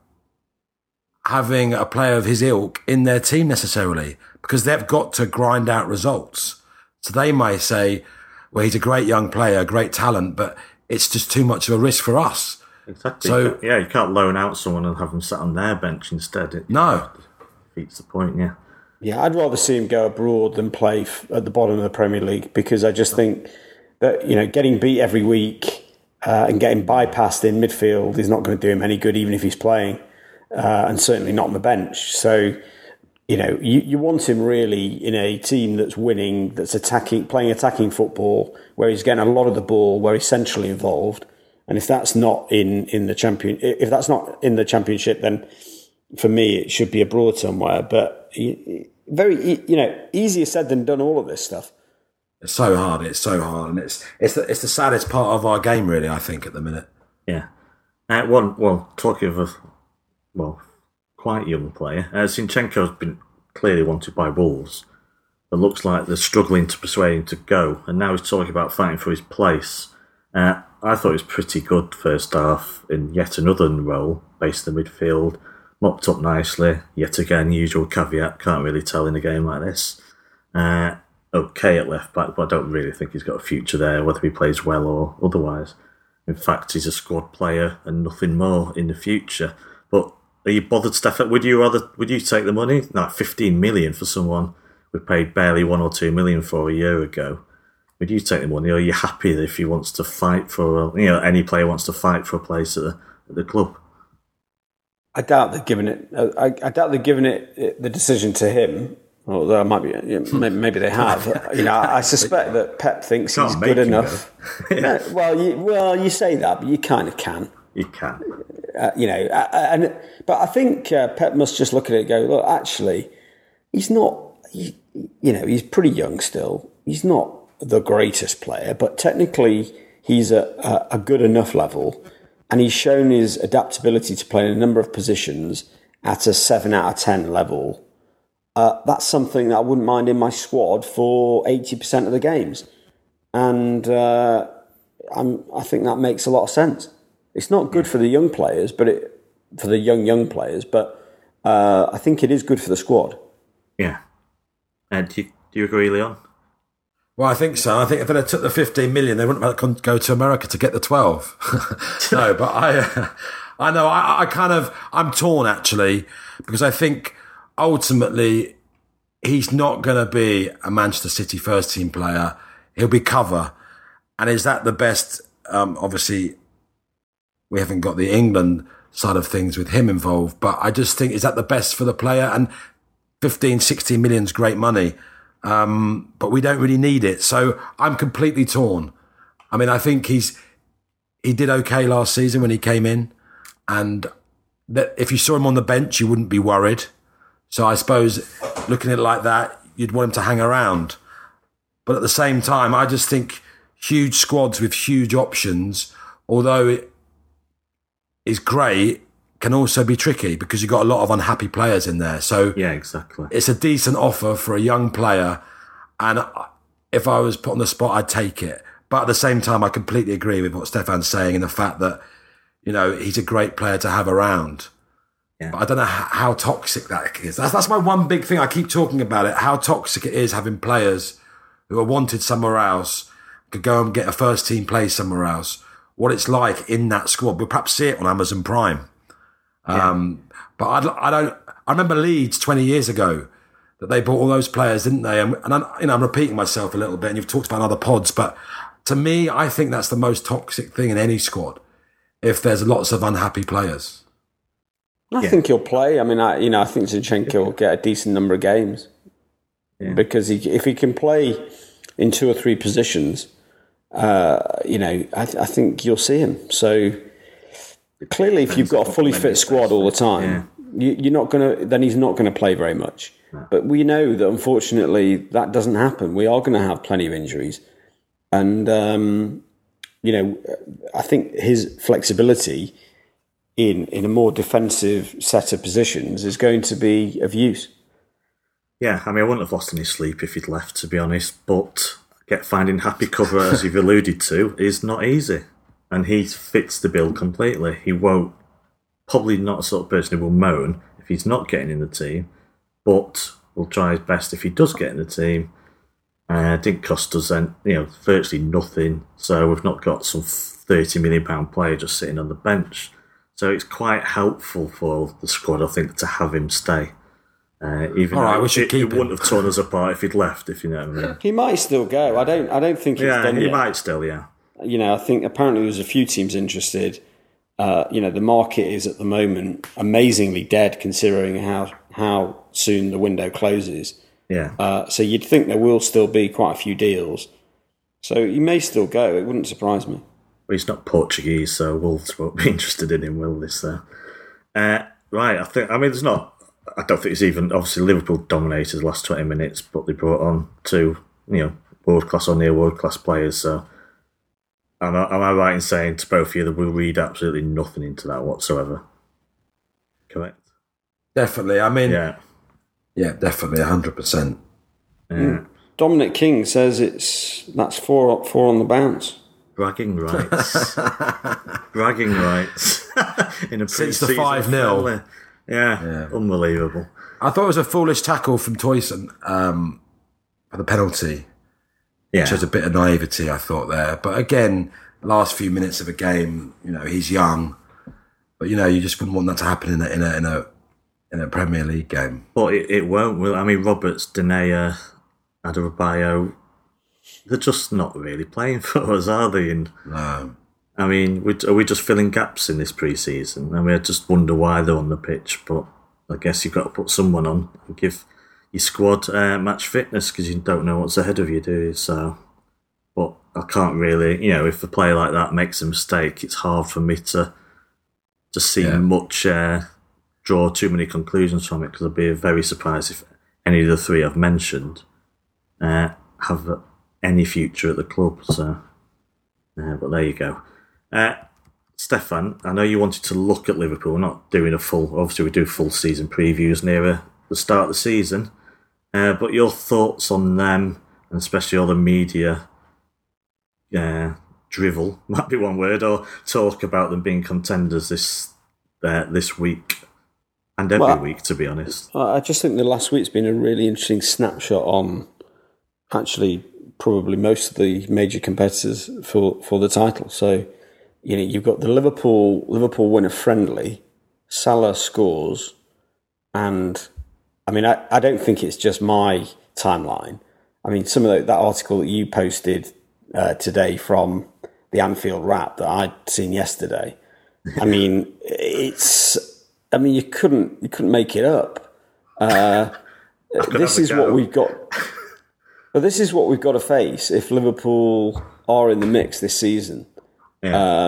having a player of his ilk in their team necessarily because they've got to grind out results. So they may say, well, he's a great young player, great talent, but it's just too much of a risk for us. exactly. So- yeah, you can't loan out someone and have them sit on their bench instead. It No. defeats the point. Yeah, Yeah, I'd rather see him go abroad than play f- at the bottom of the Premier League because I just think that you know getting beat every week uh, and getting bypassed in midfield is not going to do him any good, even if he's playing, uh, and certainly not on the bench. So. You know, you, you want him really in a team that's winning, that's attacking, playing attacking football, where he's getting a lot of the ball, where he's centrally involved. And if that's not in, in the champion, if that's not in the championship, then for me, it should be abroad somewhere. But very, e- you know, easier said than done. All of this stuff. It's so hard. It's so hard. And it's, it's, the, it's the saddest part of our game, really, I think, at the minute. yeah. Uh, one, well, talking of a well, quite young player, uh, Zinchenko's been clearly wanted by Wolves, but looks like they're struggling to persuade him to go. And now he's talking about fighting for his place. Uh, I thought he was pretty good first half in yet another role, based in the midfield, mopped up nicely. Yet again, usual caveat, can't really tell in a game like this. Uh, okay at left back, but I don't really think he's got a future there, whether he plays well or otherwise. In fact, he's a squad player and nothing more in the future. Are you bothered, Stefan? Would you rather? Would you take the money? Like fifteen million for someone we paid barely one or two million for a year ago. Would you take the money? Or are you happy if he wants to fight for? Uh, you know, any player wants to fight for a place at the, at the club. I doubt they're giving it. Uh, I, I doubt they're giving it, it the decision to him. Although I might be, you know, maybe, maybe they have. (laughs) you know, I, suspect that Pep thinks he's good enough. (laughs) No, well, you, well, you say that, but you kind of can. You can. Uh, you know, uh, and but I think uh, Pep must just look at it go, look, actually, he's not. He, you know, he's pretty young still. He's not the greatest player, but technically, he's a, a good enough level, and he's shown his adaptability to play in a number of positions at a seven out of ten level. Uh, that's something that I wouldn't mind in my squad for eighty percent of the games, and uh, I think that makes a lot of sense. It's not good for the young players, but it for the young young players, but uh, I think it is good for the squad. Yeah. Uh, do, you, do you agree, Leon? Well, I think so. I think if they took the 15 million, they wouldn't have con- go to America to get the 12. (laughs) no, but I, (laughs) I know I, I kind of, I'm torn actually, because I think ultimately he's not going to be a Manchester City first team player. He'll be cover. And is that the best? Um, obviously, we haven't got the England side of things with him involved, but I just think, is that the best for the player? And 15, 16 million is great money um, but we don't really need it. So I'm completely torn. I mean, I think he's he did okay last season when he came in, and that if you saw him on the bench, you wouldn't be worried. So I suppose looking at it like that, you'd want him to hang around. But at the same time, I just think huge squads with huge options, although it is great, can also be tricky because you've got a lot of unhappy players in there. So Yeah, exactly. it's a decent offer for a young player, and if I was put on the spot, I'd take it. But at the same time, I completely agree with what Stefan's saying in the fact that you know he's a great player to have around. Yeah. But I don't know how, how toxic that is. That's, that's my one big thing. I keep talking about it. How toxic it is having players who are wanted somewhere else could go and get a first team place somewhere else. What it's like in that squad. We'll perhaps see it on Amazon Prime. Um, but I, I don't. I remember Leeds twenty years ago that they bought all those players, didn't they? And, and I'm, you know, I'm repeating myself a little bit, and you've talked about other pods, but to me, I think that's the most toxic thing in any squad. If there's lots of unhappy players, I think he'll play. I mean, I, you know, I think Zinchenko will get a decent number of games Yeah. because he, if he can play in two or three positions, uh, you know, I, I think you'll see him. So clearly, if you've got a fully fit squad all the time, you, you're not going to. Then he's not going to play very much. But we know that unfortunately that doesn't happen. We are going to have plenty of injuries, and um, you know, I think his flexibility in in a more defensive set of positions is going to be of use. Yeah, I mean, I wouldn't have lost any sleep if he'd left, to be honest. But get finding happy cover, as you've alluded to, is not easy, and he fits the bill completely. He won't, probably not a sort of person who will moan if he's not getting in the team, but will try his best if he does get in the team. Uh, didn't cost us then, you know, virtually nothing. So we've not got some thirty million pound player just sitting on the bench. So it's quite helpful for the squad, I think, to have him stay. Uh, even All right, though we should it, keep it him. wouldn't have torn us apart if he'd left, if you know what I mean. He might still go. I don't. I don't think it's Yeah, done he yet. might still, yeah. you know, I think apparently there's a few teams interested. Uh, you know, the market is at the moment amazingly dead, considering how how soon the window closes. Yeah. Uh, so you'd think there will still be quite a few deals. So he may still go. It wouldn't surprise me. Well, he's not Portuguese, so Wolves won't be (laughs) interested in him, will they? So, uh, right, I think. I mean, there's not. I don't think it's even. Obviously, Liverpool dominated the last twenty minutes, but they brought on two, you know, world class or near world class players. So, am I, am I right in saying to both of you that we'll read absolutely nothing into that whatsoever? Correct. Definitely. I mean, yeah, Yeah. definitely, hundred percent. Mm. Dominic King says it's that's four four on the bounce. Bragging rights. (laughs) Bragging rights. (laughs) in a Since the 5-0. Friendly. Yeah, unbelievable. I thought it was a foolish tackle from Tosin um, for the penalty. Yeah, Shows a bit of naivety, I thought there. But again, last few minutes of a game, you know, he's young, but you know, you just wouldn't want that to happen in a in a in a, in a Premier League game. but it, it won't. Will I mean Roberts, Denea, Adarabioyo, they're just not really playing (laughs) for us, are they? And No. I mean, are we just filling gaps in this pre-season? I mean, I just wonder why they're on the pitch. But I guess you've got to put someone on and give your squad uh, match fitness because you don't know what's ahead of you, do you? So, but I can't really, you know, if a player like that makes a mistake, it's hard for me to to see Yeah. much uh, draw too many conclusions from it because I'd be very surprised if any of the three I've mentioned uh, have any future at the club. So, uh, but there you go. Uh, Stefan, I know you wanted to look at Liverpool. We're not doing a full, obviously, we do full season previews nearer the start of the season. Uh, but your thoughts on them, and especially all the media uh, drivel, (laughs) might be one word, or talk about them being contenders this uh, this week and every Well- week, to be honest. I I just think the last week's been a really interesting snapshot on actually probably most of the major competitors for, for the title. So, you know, you've got the Liverpool Liverpool win a friendly, Salah scores, and I mean, I, I don't think it's just my timeline. I mean, some of the, that article that you posted uh, today from the Anfield Wrap that I'd seen yesterday. I (laughs) mean, it's. I mean, you couldn't you couldn't make it up. Uh, this is what we've got. (laughs) But this is what we've got to face if Liverpool are in the mix this season, Yeah.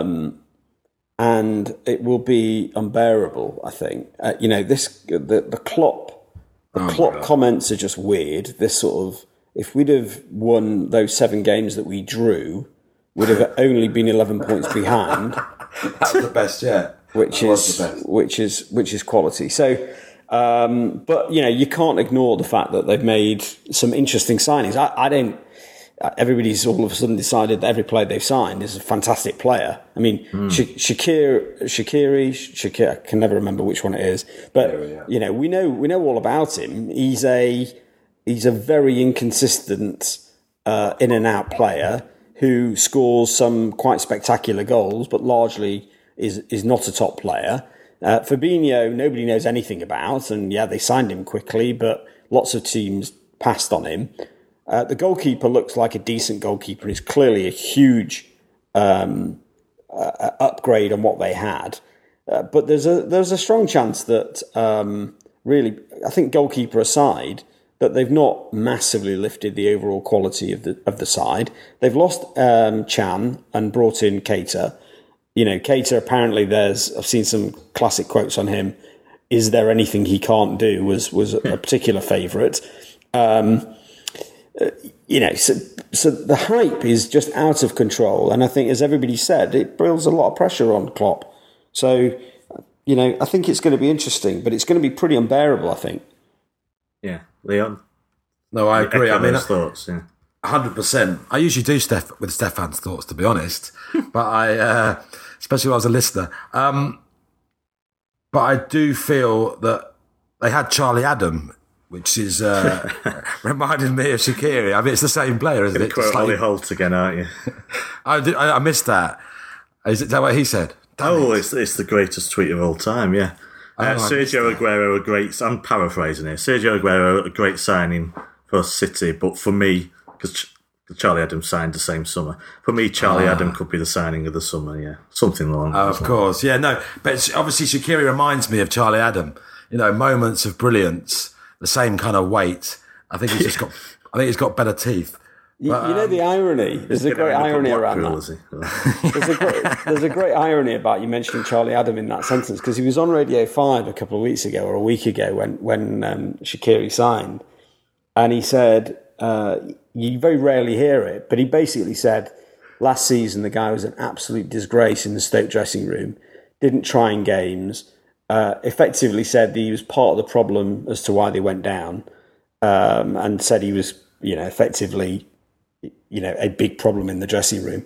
and it will be unbearable. I think. Uh, you know, this the the Klopp the Klopp comments are just weird. This sort of if we'd have won those seven games that we drew, we'd have (laughs) only been eleven points behind. (laughs) That's the best yet. which That was is the best. which is which is quality. So, um, but you know, you can't ignore the fact that they've made some interesting signings. I, I don't. Everybody's all of a sudden decided that every player they've signed is a fantastic player. I mean, Sha- Shakir, Shakiri, Shakir, I can never remember which one it is, but you know, we know we know all about him. He's a he's a very inconsistent uh, in and out player who scores some quite spectacular goals, but largely is is not a top player. Uh, Fabinho, nobody knows anything about, and yeah, they signed him quickly, but lots of teams passed on him. Uh, the goalkeeper looks like a decent goalkeeper. He's clearly a huge um, uh, upgrade on what they had. uh, but there's a there's a strong chance that um, really, I think goalkeeper aside, that they've not massively lifted the overall quality of the of the side. They've lost um, Can and brought in Keita. You know, Keita apparently there's I've seen some classic quotes on him. Is there anything he can't do? Was was a particular favourite. Um, you know, so, so the hype is just out of control, and I think, as everybody said, it builds a lot of pressure on Klopp. So, you know, I think it's going to be interesting, but it's going to be pretty unbearable. I think. Yeah, Leon. No, I agree. I mean, thoughts. Yeah. Hundred percent. I usually do Steph with Stefan's thoughts, to be honest. (laughs) but I, uh, especially when I was a listener. Um, but I do feel that they had Charlie Adam which is uh, (laughs) reminded me of Shaqiri. I mean, it's the same player, isn't it? Quote Holt again, aren't you? (laughs) I, I, missed that. Is it that what he said? Damn oh, it. it's, it's the greatest tweet of all time. Yeah, oh, uh, Sergio Aguero, a great. I'm paraphrasing here. Sergio Aguero, a great signing for City, but for me, because Charlie Adam signed the same summer. For me, Charlie ah. Adam could be the signing of the summer. Yeah, something along. Oh, of course, yeah, no, but obviously Shaqiri reminds me of Charlie Adam. You know, moments of brilliance the same kind of weight. I think he's just (laughs) got. I think he's got better teeth. You, but, you know um, (laughs) the irony. (laughs) There's a great irony around that. there's, a great, there's a great irony about you mentioning Charlie Adam in that sentence because he was on Radio Five a couple of weeks ago or a week ago when when um, Shaqiri signed, and he said uh, you very rarely hear it, but he basically said last season the guy was an absolute disgrace in the Stoke dressing room, didn't try in games, uh, effectively said he was part of the problem as to why they went down, um, and said he was, you know, effectively, you know, a big problem in the dressing room.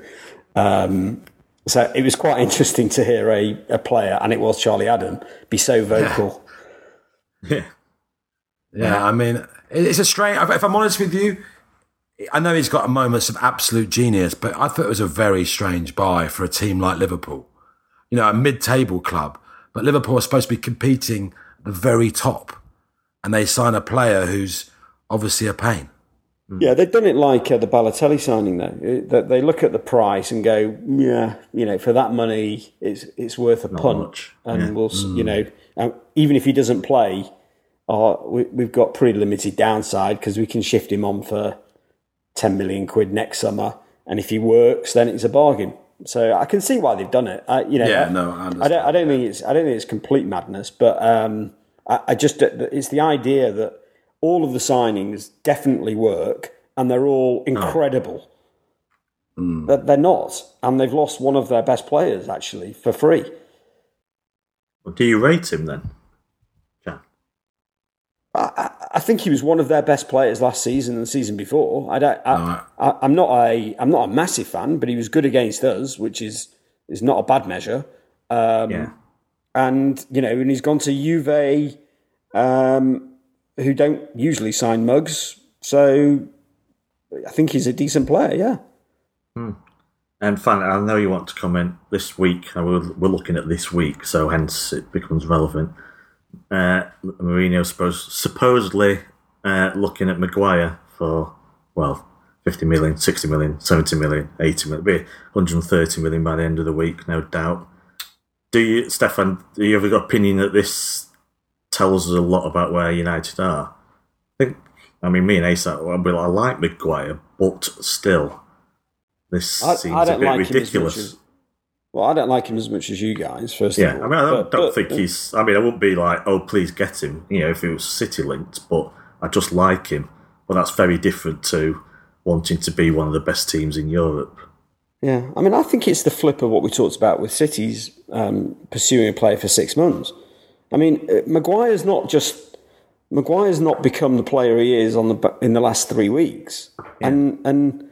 Um, so it was quite (laughs) interesting to hear a, a player, and it was Charlie Adam, be so vocal. (laughs) Yeah. Yeah, I mean, it's a strange. If I'm honest with you, I know he's got moments of absolute genius, but I thought it was a very strange buy for a team like Liverpool. You know, a mid-table club but Liverpool are supposed to be competing at the very top, and they sign a player who's obviously a pain. Yeah, they've done it like uh, the Balotelli signing, though. That they look at the price and go, yeah, you know, for that money, it's it's worth a Not punch, much. and yeah. we'll, mm. you know, even if he doesn't play, uh, we, have got pretty limited downside because we can shift him on for ten million quid next summer, and if he works, then it's a bargain. So I can see why they've done it. I, you know, yeah, no, I, I, don't. I don't think it's. I don't think it's complete madness, but um, I, I, just it's the idea that all of the signings definitely work and they're all oh. incredible. Oh. Mm. They're, they're not, and they've lost one of their best players actually for free. Well, do you rate him then? I, I, think he was one of their best players last season and the season before. I don't, I, am not a I'm not a massive fan, but he was good against us, which is is not a bad measure. Um, yeah. And you know, and he's gone to Juve, um, who don't usually sign mugs. So I think he's a decent player. Yeah. Hmm. And finally, I know you want to comment this week. We're, we're looking at this week, so hence it becomes relevant uh, Mourinho suppose, supposedly uh, looking at Maguire for, well, 50 million, 60 million, 70 million, 80 million, be 130 million by the end of the week, no doubt. Do you, Stefan, do you have an opinion that this tells us a lot about where United are? I think, I mean, me and Asa, well, I like Maguire, but still, this I, seems I a bit like ridiculous. Well, I don't like him as much as you guys. First, yeah. All. Yeah, I mean, I don't, but, don't but, think he's. I mean, I wouldn't be like, oh, please get him. You know, if it was City linked, but I just like him. But that's very different to wanting to be one of the best teams in Europe. Yeah, I mean, I think it's the flip of what we talked about with City's um, pursuing a player for six months. I mean, uh, Maguire's not just Maguire's not become the player he is on the in the last three weeks, yeah. and and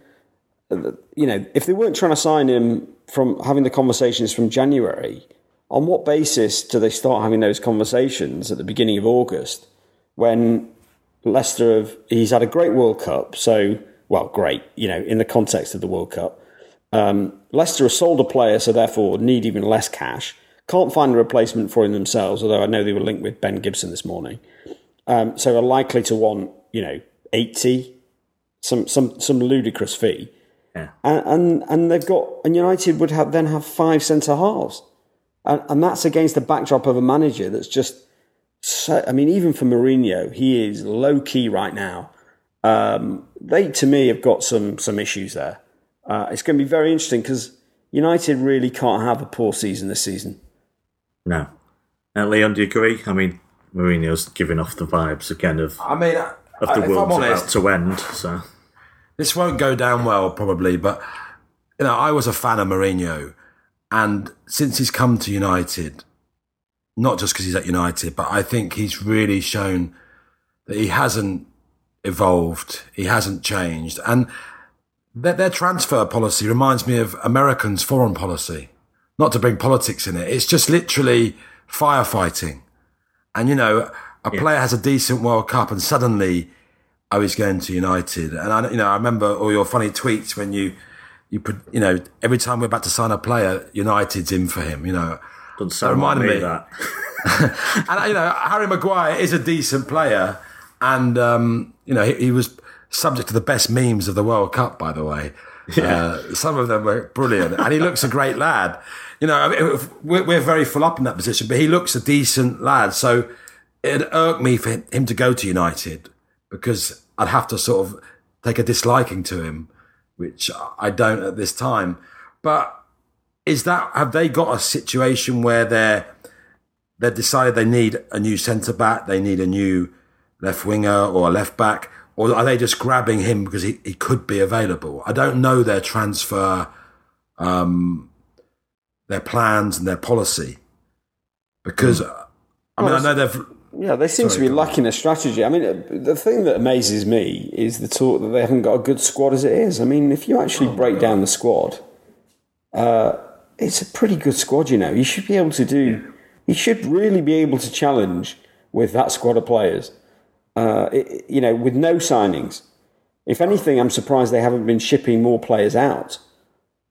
uh, you know, if they weren't trying to sign him from having the conversations from January, on what basis do they start having those conversations at the beginning of August when Leicester have he's had a great World Cup, so well, great, you know, in the context of the World Cup. Um, Leicester have sold a player, so therefore need even less cash. Can't find a replacement for him themselves, although I know they were linked with Ben Gibson this morning. Um, so are likely to want, you know, 80, some some some ludicrous fee. Yeah. And, and and they've got and United would have then have five centre halves. And, and that's against the backdrop of a manager that's just so, I mean, even for Mourinho, he is low key right now. Um, they, to me, have got some some issues there. Uh, it's going to be very interesting because United really can't have a poor season this season. No. Uh, Leon, do you agree? I mean, Mourinho's giving off the vibes again of I mean, of the if world's I'm honest, about to end. So this won't go down well probably, but you know, I was a fan of Mourinho, and since he's come to United, not just because he's at United, but I think he's really shown that he hasn't evolved, he hasn't changed, and their, their transfer policy reminds me of Americans' foreign policy. Not to bring politics in it, it's just literally firefighting. And you know, a player has a decent World Cup, and suddenly, oh, was going to United. And I, you know, I remember all your funny tweets when you, you put, you know, every time we're about to sign a player, United's in for him. You know, doesn't sound like reminded me me. that. (laughs) and you know, Harry Maguire is a decent player, and um, you know, he, he was subject to the best memes of the World Cup, by the way. (laughs) Uh, some of them were brilliant, and he looks a great lad. You know, I mean, we're, we're very full up in that position, but he looks a decent lad. So it irked me for him to go to United because I'd have to sort of take a disliking to him, which I don't at this time. But is that have they got a situation where they're they've decided they need a new centre back, they need a new left winger or a left back, or are they just grabbing him because he, he could be available? I don't know their transfer, um, their plans and their policy because I mean I know they've Yeah, they seem Sorry, to be lacking a strategy. I mean, the thing that amazes me is the talk that they haven't got a good squad as it is. I mean, if you actually break down the squad, uh, it's a pretty good squad. You know, you should be able to do. You should really be able to challenge with that squad of players. Uh, it, you know, with no signings. If anything, I'm surprised they haven't been shipping more players out.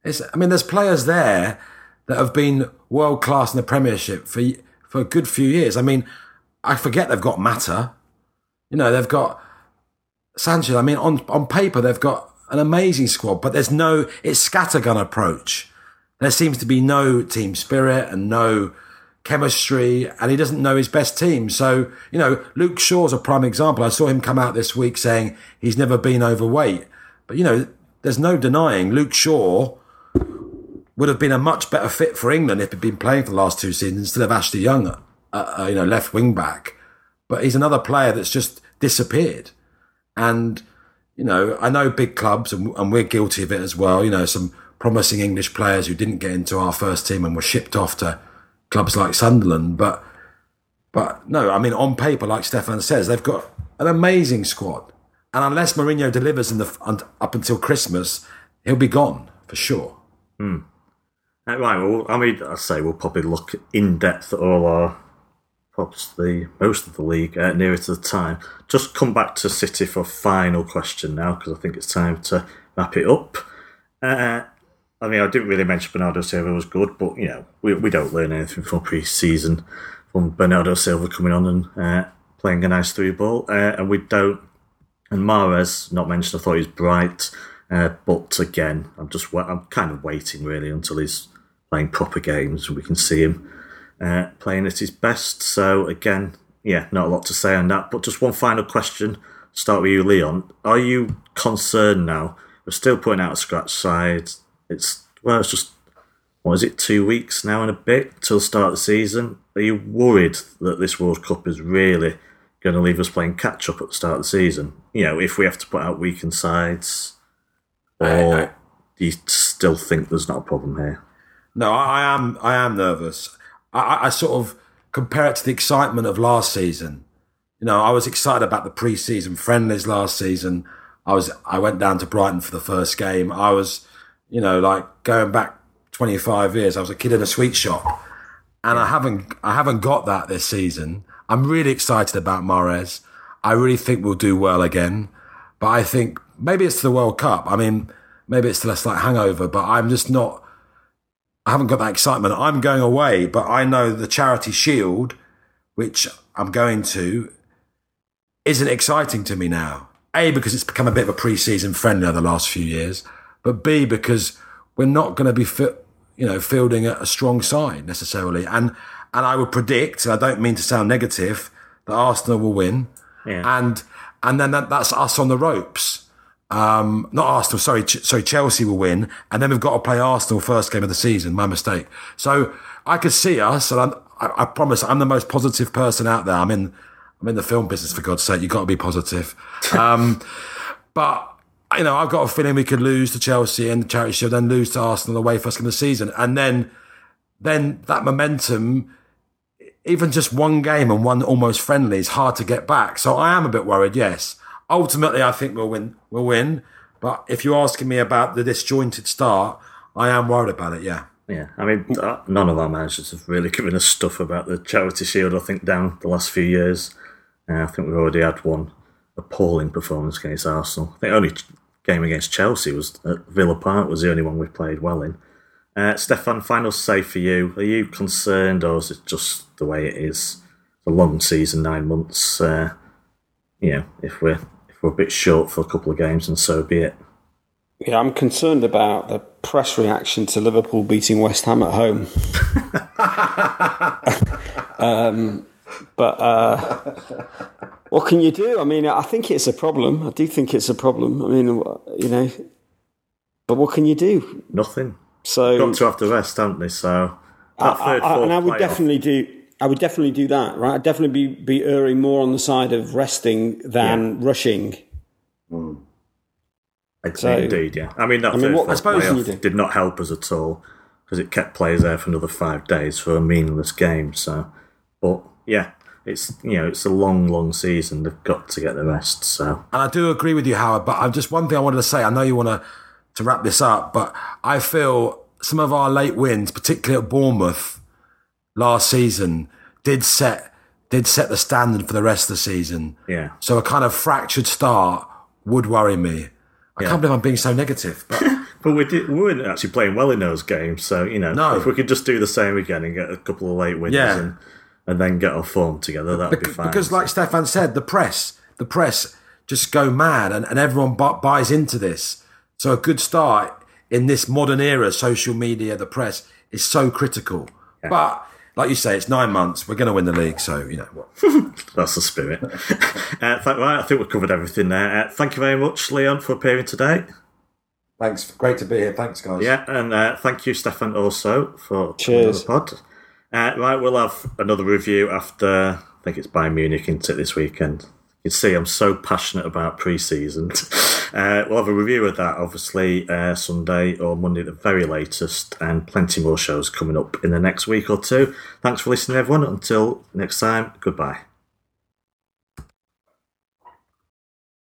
It's, I mean, there's players there that have been world class in the Premiership for for a good few years. I mean, I forget they've got Mata. You know, they've got Sanchez. I mean, on on paper they've got an amazing squad, but there's no. It's scattergun approach. There seems to be no team spirit and no chemistry, and he doesn't know his best team. So, you know, Luke Shaw's a prime example. I saw him come out this week saying he's never been overweight. But, you know, there's no denying Luke Shaw would have been a much better fit for England if he'd been playing for the last two seasons instead of Ashley Young, you know, left wing back. But he's another player that's just disappeared. And, you know, I know big clubs, and, and we're guilty of it as well. You know, some promising English players who didn't get into our first team and were shipped off to clubs like Sunderland. But, but no, I mean, on paper, like Stefan says, they've got an amazing squad. And unless Mourinho delivers in the up until Christmas, he'll be gone for sure. Uh, Right, well, I mean, I say we'll probably look in depth at all our, perhaps the most of the league uh, nearer to the time. Just come back to City for final question now because I think it's time to wrap it up. Uh, I mean, I didn't really mention Bernardo Silva was good, but you know, we we don't learn anything from pre-season from Bernardo Silva coming on and uh, playing a nice through ball, uh, and we don't. And Mahrez, not mentioned, I thought he was bright. Uh, but again, I'm just I'm kind of waiting really until he's playing proper games and we can see him uh, playing at his best. So again, yeah, not a lot to say on that. But just one final question. Start with you, Leon. Are you concerned now? We're still putting out a scratch side. It's well, it's just what is it? Two weeks now and a bit till start of the season. Are you worried that this World Cup is really going to leave us playing catch up at the start of the season? You know, if we have to put out weakened sides, or I- do you still think there's not a problem here? No, I, I am. I am nervous. I, I, sort of compare it to the excitement of last season. You know, I was excited about the pre-season friendlies last season. I was. I went down to Brighton for the first game. I was, you know, like going back 25 years. I was a kid in a sweet shop, and I haven't. I haven't got that this season. I'm really excited about Mahrez. I really think we'll do well again. But I think maybe it's the World Cup. I mean, maybe it's the slight hangover. But I'm just not. I haven't got that excitement. I'm going away, but I know the Charity Shield, which I'm going to, isn't exciting to me now. A, because it's become a bit of a pre-season friendly over the last few years, but B, because we're not going to be. You you know, fielding a, a strong side necessarily. And and I would predict, and I don't mean to sound negative, that Arsenal will win. Yeah. And and then that, that's us on the ropes. Um, not Arsenal, sorry, Ch- sorry, Chelsea will win, and then we've got to play Arsenal first game of the season. My mistake. So I could see us, and I'm, I, I promise I'm the most positive person out there. I'm in, I'm in the film business for God's sake. You've got to be positive. Um, (laughs) but you know, I've got a feeling we could lose to Chelsea in the Charity Shield, then lose to Arsenal away first game of the season, and then, then that momentum even just one game and one almost friendly is hard to get back. So I am a bit worried. Yes, ultimately I think we'll win. We'll win. But if you're asking me about the disjointed start, I am worried about it. Yeah. Yeah, I mean, uh, none of our managers have really (laughs) given us stuff about the Charity Shield. I think down the last few years, uh, I think we've already had one appalling performance against Arsenal. I think only game against Chelsea was at Villa Park was the only one we played well in. Uh, Stefan, final say for you: Are you concerned, or is it just the way it is? It's a long season, nine months. Uh, you know, if we're we're a bit short for a couple of games, and so be it. Yeah, I'm concerned about the press reaction to Liverpool beating West Ham at home. (laughs) um, but uh, what can you do? I mean, I think it's a problem. I do think it's a problem. I mean, you know, but what can you do? Nothing. So Got to have the rest, haven't they? So that I, third, I, and I would playoff- definitely do. I would definitely do that, right? I'd definitely be, be erring more on the side of resting than rushing. Hmm. So- Indeed, yeah. I mean, that mean, what- I suppose you did not help us at all because it kept players there for another five days for a meaningless game. So, but yeah, it's you know it's a long, long season. They've got to get the rest. So And I do agree with you, Howard. But I've just one thing I wanted to say. I know you want to to wrap this up, but I feel some of our late wins, particularly at Bournemouth last season, did set did set the standard for the rest of the season. yeah, So a kind of fractured start would worry me. I Yeah. can't believe I'm being so negative, but (laughs) but we did we weren't actually playing well in those games. So you know, No. if we could just do the same again and get a couple of late wins Yeah. and and then get our form together, that'd be fine. because, like Stefan said, the press, the press just go mad, and, and everyone bu- buys into this. So a good start in this modern era, social media, the press is so critical. But like you say, it's nine months. We're going to win the league, so you know what. (laughs) That's the spirit. uh, right, I think we've covered everything there. Uh, thank you very much, Leon, for appearing today. Thanks, great to be here. Thanks, guys. Yeah, and uh, thank you, Stefan, also for Cheers. coming on the pod. Uh, right, we'll have another review after. I think it's Bayern Munich into it this weekend. You can see I'm so passionate about pre-season. (laughs) uh, we'll have a review of that, obviously, uh, Sunday or Monday at the very latest, and plenty more shows coming up in the next week or two. Thanks for listening, everyone. Until next time, goodbye.